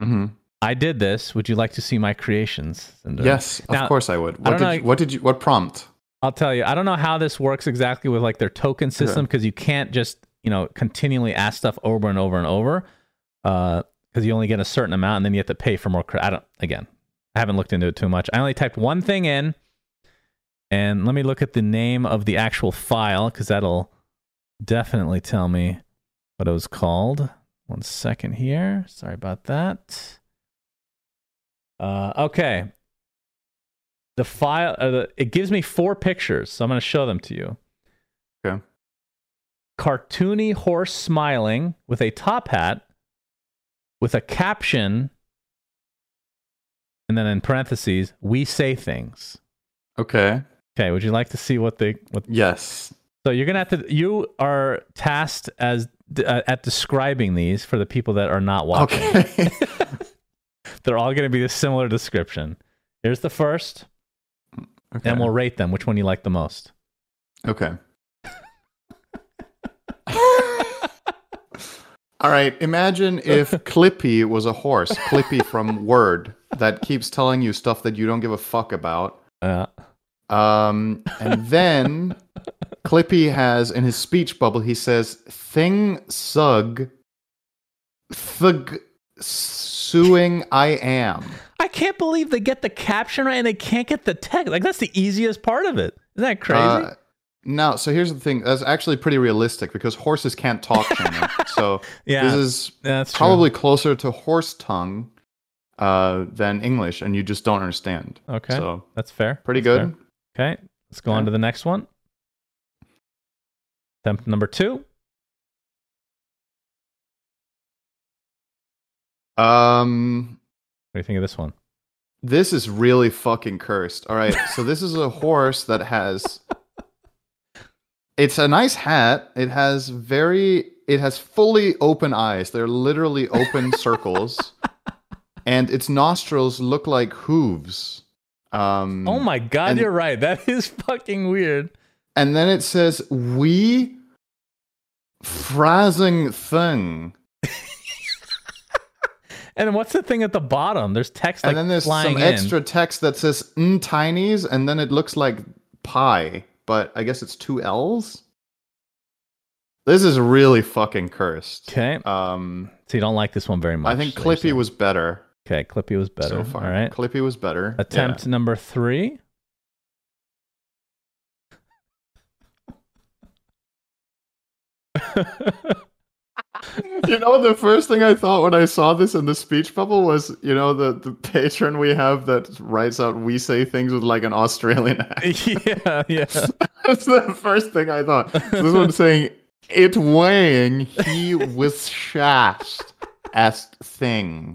hmm I did this. Would you like to see my creations? Cinder? Yes, of Now, course I would. What don't did know- you, what did you what prompt? I'll tell you. I don't know how this works exactly with like their token system because you can't just you know continually ask stuff over and over and over because you only get a certain amount and then you have to pay for more. Cre- I don't. Again, I haven't looked into it too much. I only typed one thing in, and let me look at the name of the actual file because that'll definitely tell me what it was called. One second here. Sorry about that. Uh, okay. The file, uh, the, it gives me four pictures, so I'm going to show them to you. Okay. Cartoony horse smiling with a top hat, with a caption, and then in parentheses, "We say things." Okay. Okay, would you like to see what they what Yes. so you're gonna have to. You are tasked as uh, at describing these for the people that are not watching. Okay. They're all gonna be a similar description. Here's the first, okay. and we'll rate them. Which one you like the most? Okay. All right. Imagine if Clippy was a horse. Clippy from Word that keeps telling you stuff that you don't give a fuck about. Uh, Um, and then Clippy has in his speech bubble, he says, "Thing sug, thug, suing I am." I can't believe they get the caption right and they can't get the text. Like that's the easiest part of it. Isn't that crazy? Uh, no, so here's the thing. That's actually pretty realistic because horses can't talk, Shannon. so Yeah, this is that's true. probably closer to horse tongue uh, than English, and you just don't understand. okay. So that's fair. pretty That's good. fair. Okay, let's go on to the next one. Attempt number two. Um, What do you think of this one? this is really fucking cursed. All right, so this is a horse that has. It's a nice hat. It has very. It has fully open eyes. They're literally open circles, and its nostrils look like hooves. Um, Oh my god, and- you're right. That is fucking weird. And then it says, "We phrasing thing." And what's the thing at the bottom? There's text like and then there's flying some in. extra text that says tinies, and then it looks like pie, but I guess it's two L's. This is really fucking cursed. Okay, Um, so you don't like this one very much. I think Clippy was better okay. Clippy was better. so far. All right. Clippy was better. Attempt number three. You know, the first thing I thought when I saw this in the speech bubble was, you know, the the patron we have that writes out "we say things" with like an Australian accent. yeah, yeah. That's the first thing I thought. This one saying it weighing he was shashed as thing.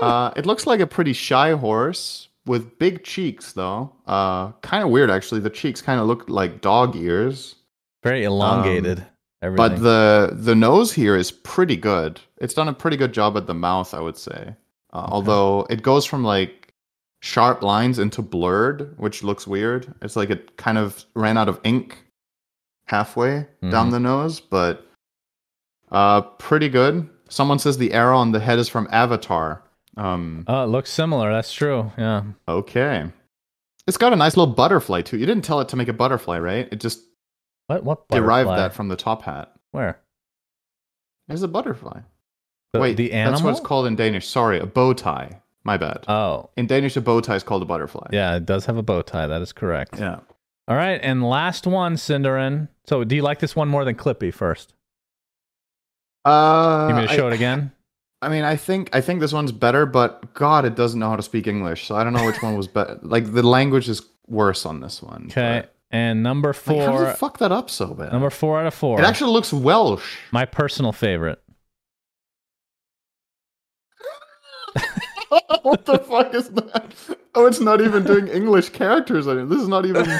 Uh, it looks like a pretty shy horse with big cheeks, though. Uh, kind of weird, actually. The cheeks kind of look like dog ears, Very elongated. Everything. But the the nose here is pretty good. It's done a pretty good job at the mouth, I would say. Uh, Although it goes from like sharp lines into blurred, which looks weird. It's like it kind of ran out of ink halfway down Mhm. the nose, but uh, pretty good. Someone says the arrow on the head is from Avatar. Um, oh, it looks similar. That's true. Yeah. okay. It's got a nice little butterfly too. You didn't tell it to make a butterfly, right? It just What? What? derived that from the top hat. where? There's a butterfly. The, Wait, the animal. that's what it's called in Danish. Sorry, a bow tie. My bad. Oh, in Danish, a bow tie is called a butterfly. yeah. It does have a bow tie. That is correct. Yeah. All right, and last one, syndereN. So, do you like this one more than Clippy? First, Uh, you mean to I- show it again? I mean, I think I think this one's better, but God, it doesn't know how to speak English, so I don't know which one was better. Like the language is worse on this one. Okay. but- And number Like, how did four, it fuck that up so bad? number four out of four. it actually looks Welsh. my personal favorite. what the fuck is that? Oh, it's not even doing English characters. Mean, this is not even.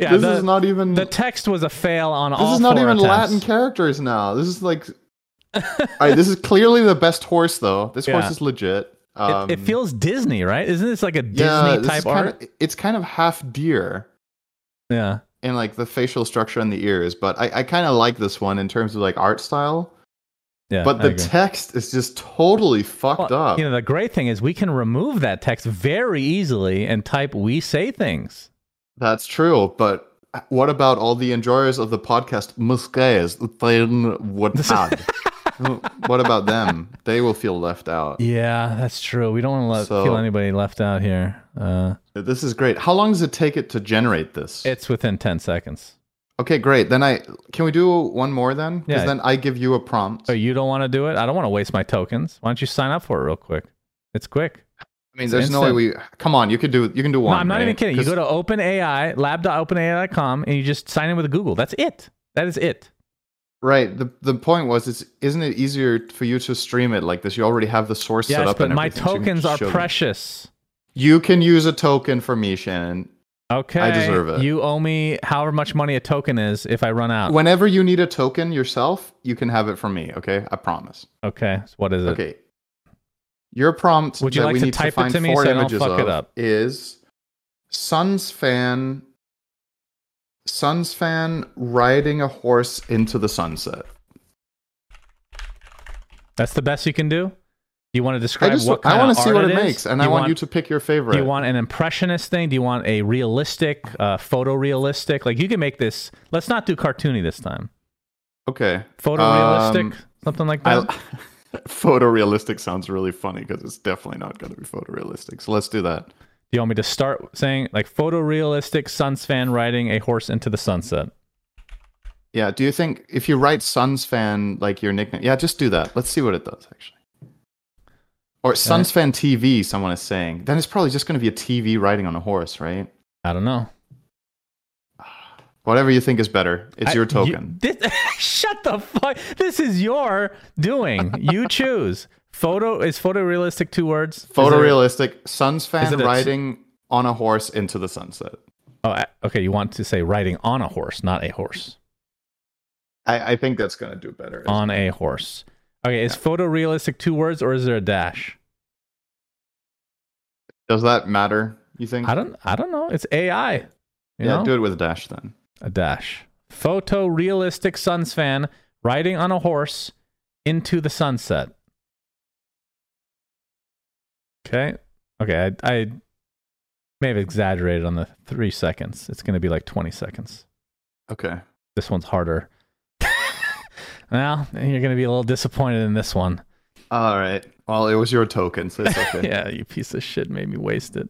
Yeah, this the, is not even. the text was a fail on This all. This is not four even attempts. Latin characters now. This is like. All right, this is clearly the best horse, though. This horse is legit. It, Um, it feels Disney, right? Isn't this like a Disney yeah, type is kind art? Of, it's kind of half deer yeah. And like the facial structure and the ears, but I, I kind of like this one in terms of like art style. Yeah. but the text is just totally fucked Well, up. You know, the great thing is we can remove that text very easily and type "we say things." That's true, but uh, what about all the enjoyers of the podcast Muskes? What had? What about them? They will feel left out. Yeah, that's true. We don't want to let, So- feel anybody left out here. Uh, This is great. How long does it take it to generate this? it's within ten seconds. okay, great. Then I can we do one more then? Because Yeah. then I give you a prompt. So you don't want to do it? I don't want to waste my tokens. Why don't you sign up for it real quick? It's quick. I mean, it's there's no way we. Come on, you could do. You can do one. no, I'm not right? even kidding. You go to OpenAI, lab.openai.com, and you just sign in with Google. That's it. That is it. Right. The the point was, it's isn't it easier for you to stream it like this? You already have the source set Yes, up. but and my everything, so you can tokens are precious. You can use a token for me, Shannon. Okay. I deserve it. You owe me however much money a token is if I run out. Whenever you need a token yourself, you can have it from me. Okay, I promise. okay. So what is it? Okay. Your prompt Would you that like we to need type to find to me four so I don't images fuck it of up? is SUNSfan. SUNSfan riding a horse into the sunset. That's the best you can do? You want to describe I just what I want to see what it, makes, and I want, you to pick your favorite. Do you want an impressionist thing? Do you want a realistic, uh, photorealistic? Like you can make this. Let's not do cartoony this time. okay. Photorealistic, Um, something like that. I, photorealistic sounds really funny because it's definitely not going to be photorealistic. So let's do that. Do you want me to start saying like photorealistic SUNSfan riding a horse into the sunset? Yeah. Do you think if you write SUNSfan like your nickname? Yeah, just do that. Let's see what it does actually. Or uh, SUNSfan TV. Someone is saying. Then it's probably just going to be a TV riding on a horse, right? I don't know. Whatever you think is better. It's I- your you- token. this- shut the fuck. This is your doing. You choose photo is photorealistic two words? Photorealistic Suns Is fan it a t- riding on a horse into the sunset. Oh, okay. You want to say riding on a horse, not a horse. I, I think that's gonna do better. On a horse. Okay, is photorealistic two words or is there a dash? Does that matter? You think? I don't. I don't know. It's AI. You yeah, know? do it with a dash then. a dash. Photorealistic SUNSfan riding on a horse into the sunset. Okay. Okay. I, I may have exaggerated on the three seconds. It's going to be like 20 seconds. Okay. This one's harder. well, you're going to be a little disappointed in this one. All right. Well, it was your token, so it's okay. yeah, you piece of shit made me waste it.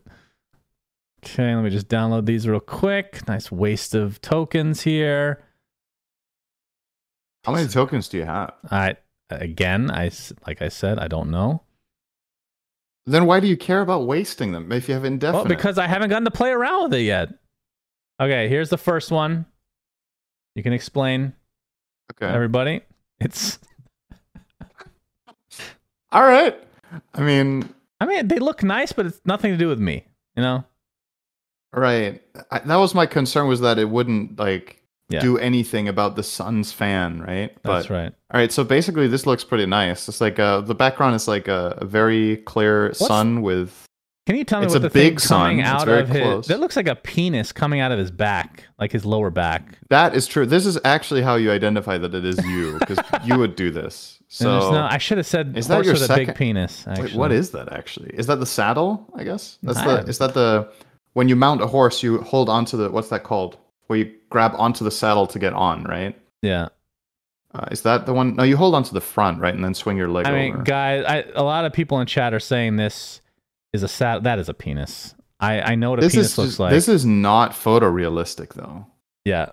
Okay, let me just download these real quick. Nice waste of tokens here. How many tokens do you have? I again, I like I said, I don't know. Then why do you care about wasting them if you have indefinite? Well, because I haven't gotten to play around with it yet. Okay, here's the first one. You can explain, okay. everybody. It's All right. I mean, I mean, they look nice, but it's nothing to do with me. You know? right. I, that was my concern was that it wouldn't like Yeah. do anything about the SUNSfan, right? That's right. All right. So basically, this looks pretty nice. It's like uh, the background is like a, a very clear sun with. Can you tell me It's what a the thing big sun. coming It's very of his? close. That looks like a penis coming out of his back, like his lower back. That is true. This is actually how you identify that it is you, because you would do this. So, no, I should have said Is that your with a big penis. Actually. wait, what is that actually? Is that the saddle? I guess that's I the. Is that the when you mount a horse, you hold onto the what's that called? Where you grab onto the saddle to get on, right? Yeah. Uh, is that the one? No, you hold onto the front, right, and then swing your leg I over. mean, guys, I, a lot of people in chat are saying this is a sad. That is a penis. I I know what a this penis is looks just- like. this is not photorealistic though. yeah,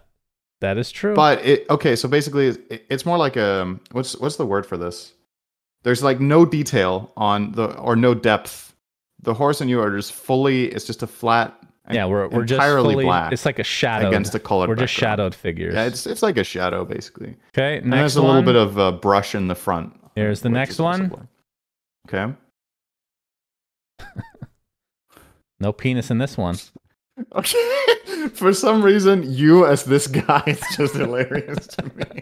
that is true. But it okay, so basically, it, it's more like a what's what's the word for this? There's like no detail on the or no depth. The horse and you are just fully. It's just a flat. Yeah, we're we're just entirely fully, black It's like a shadow against a colored. We're just background. shadowed figures. Yeah, it's it's like a shadow basically. okay. And there's a little bit of uh, brush in the front. Here's the next one. Okay. no penis in this one. Okay. For some reason, you as this guy is just hilarious to me.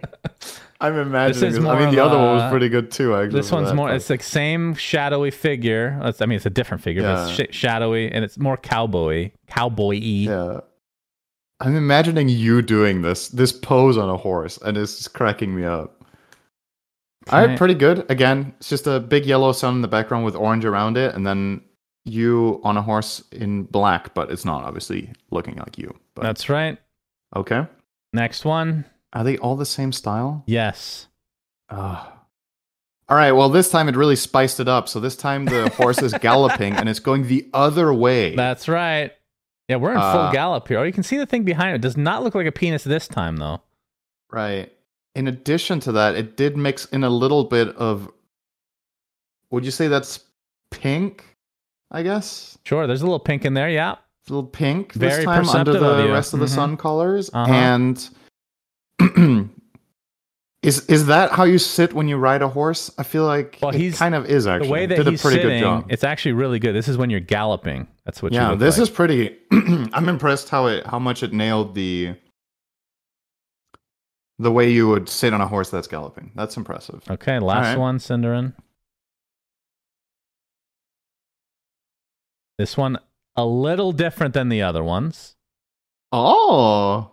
I'm imagining is this. I more mean, the other one was pretty good too. Actually, This one's more. but- It's like same shadowy figure. It's, I mean, it's a different figure, but it's sh- shadowy and it's more cowboy, cowboy-y. Yeah. I'm imagining you doing this, this pose on a horse, and it's just cracking me up. All Okay. right, pretty good. Again, it's just a big yellow sun in the background with orange around it, and then you on a horse in black, but it's not obviously looking like you. But That's right. okay. Next one. Are they all the same style? Yes. Ah. All right. Well, this time it really spiced it up. So this time the horse is galloping and it's going the other way. That's right. Yeah, we're in full Uh, gallop here. Oh, you can see the thing behind it. It does not look like a penis this time, though. Right. In addition to that, it did mix in a little bit of. Would you say that's pink? I guess Sure, there's a little pink in there. Yeah. a little pink Very this time under the rest of the Mhm. sun colors. Uh-huh. And is is that how you sit when you ride a horse? I feel like Well, it he's- kind of is actually. The way that did he's sitting, it's actually really good. This is when you're galloping. That's what you yeah, this like. is pretty. I'm impressed how it how much it nailed the the way you would sit on a horse that's galloping. That's impressive. Okay, last right. one, syndereN. This one a little different than the other ones. Oh.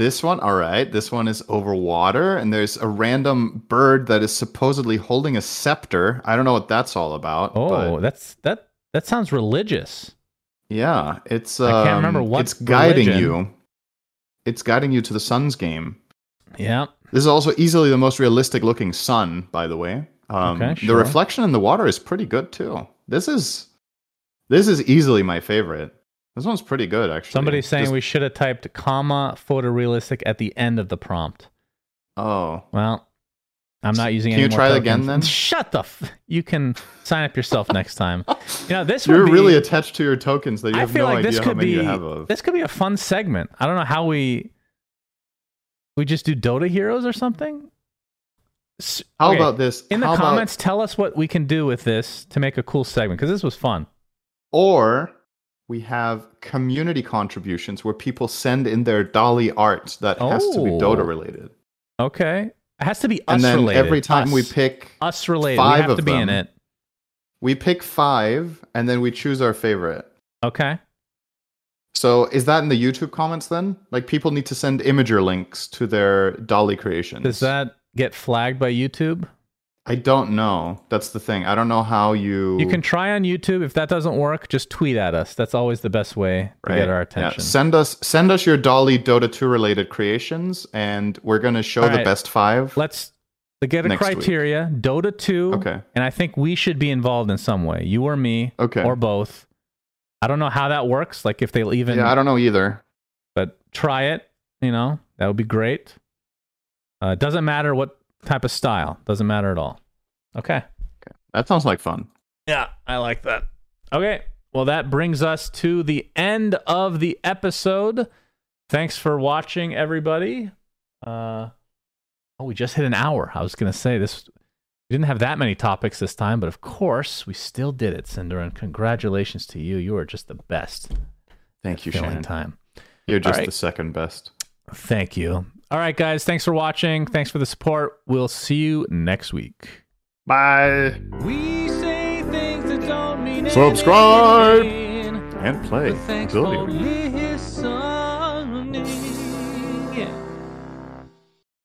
This one, all right. This one is over water, and there's a random bird that is supposedly holding a scepter. I don't know what that's all about. Oh, that's that that sounds religious. yeah, it's. Um, I can't remember what It's guiding religion. you. It's guiding you to the sun's game. Yeah. This is also easily the most realistic looking sun, by the way. Um, Okay, The reflection in the water is pretty good too. This is this is easily my favorite. This one's pretty good, actually. Somebody's saying Just- we should have typed comma photorealistic at the end of the prompt. Oh, Well, I'm not using Can you try it again, then? Shut the f- You can sign up yourself next time. You know, this you're be, really attached to your tokens that you I have feel no like idea how many be you have of. this could be a fun segment. I don't know how we we just do Dota heroes or something. How okay, about this? In the How about- comments, tell us what we can do with this to make a cool segment because this was fun. or we have community contributions where people send in their DALL-E art that has to be Oh. Dota related. Okay. It has to be us And then related. every time we pick us related. five we have of to be in it. we pick 5 and then we choose our favorite. Okay. So is that in the YouTube comments then? Like people need to send Imgur links to their DALL-E creations. Does that get flagged by YouTube? I don't know. That's the thing. I don't know how you You can try on YouTube. If that doesn't work, just tweet at us. That's always the best way to Right. get our attention. Yeah. Send us send us your DALL-E Dota 2 related creations and we're going to show All the best 5. Let's get a Next week. criteria. Dota 2. Okay. And I think we should be involved in some way. You or me. Okay. Or both. I don't know how that works. Like if they'll even yeah, I don't know either. but try it. You know, that would be great. Uh, it doesn't matter what type of style. Doesn't matter at all. Okay. Okay. That sounds like fun. Yeah, I like that. Okay. Well, that brings us to the end of the episode. Thanks for watching, everybody. Uh, oh, we just hit an hour. I was going to say this. We didn't have that many topics this time, but of course, we still did it, Cinder. And congratulations to you. You are just the best. Thank you, filling Shane. time. You're just right. the second best. Thank you. All right, guys. Thanks for watching. Thanks for the support. We'll see you next week. Bye. We say things that don't mean Subscribe. anything, And play. but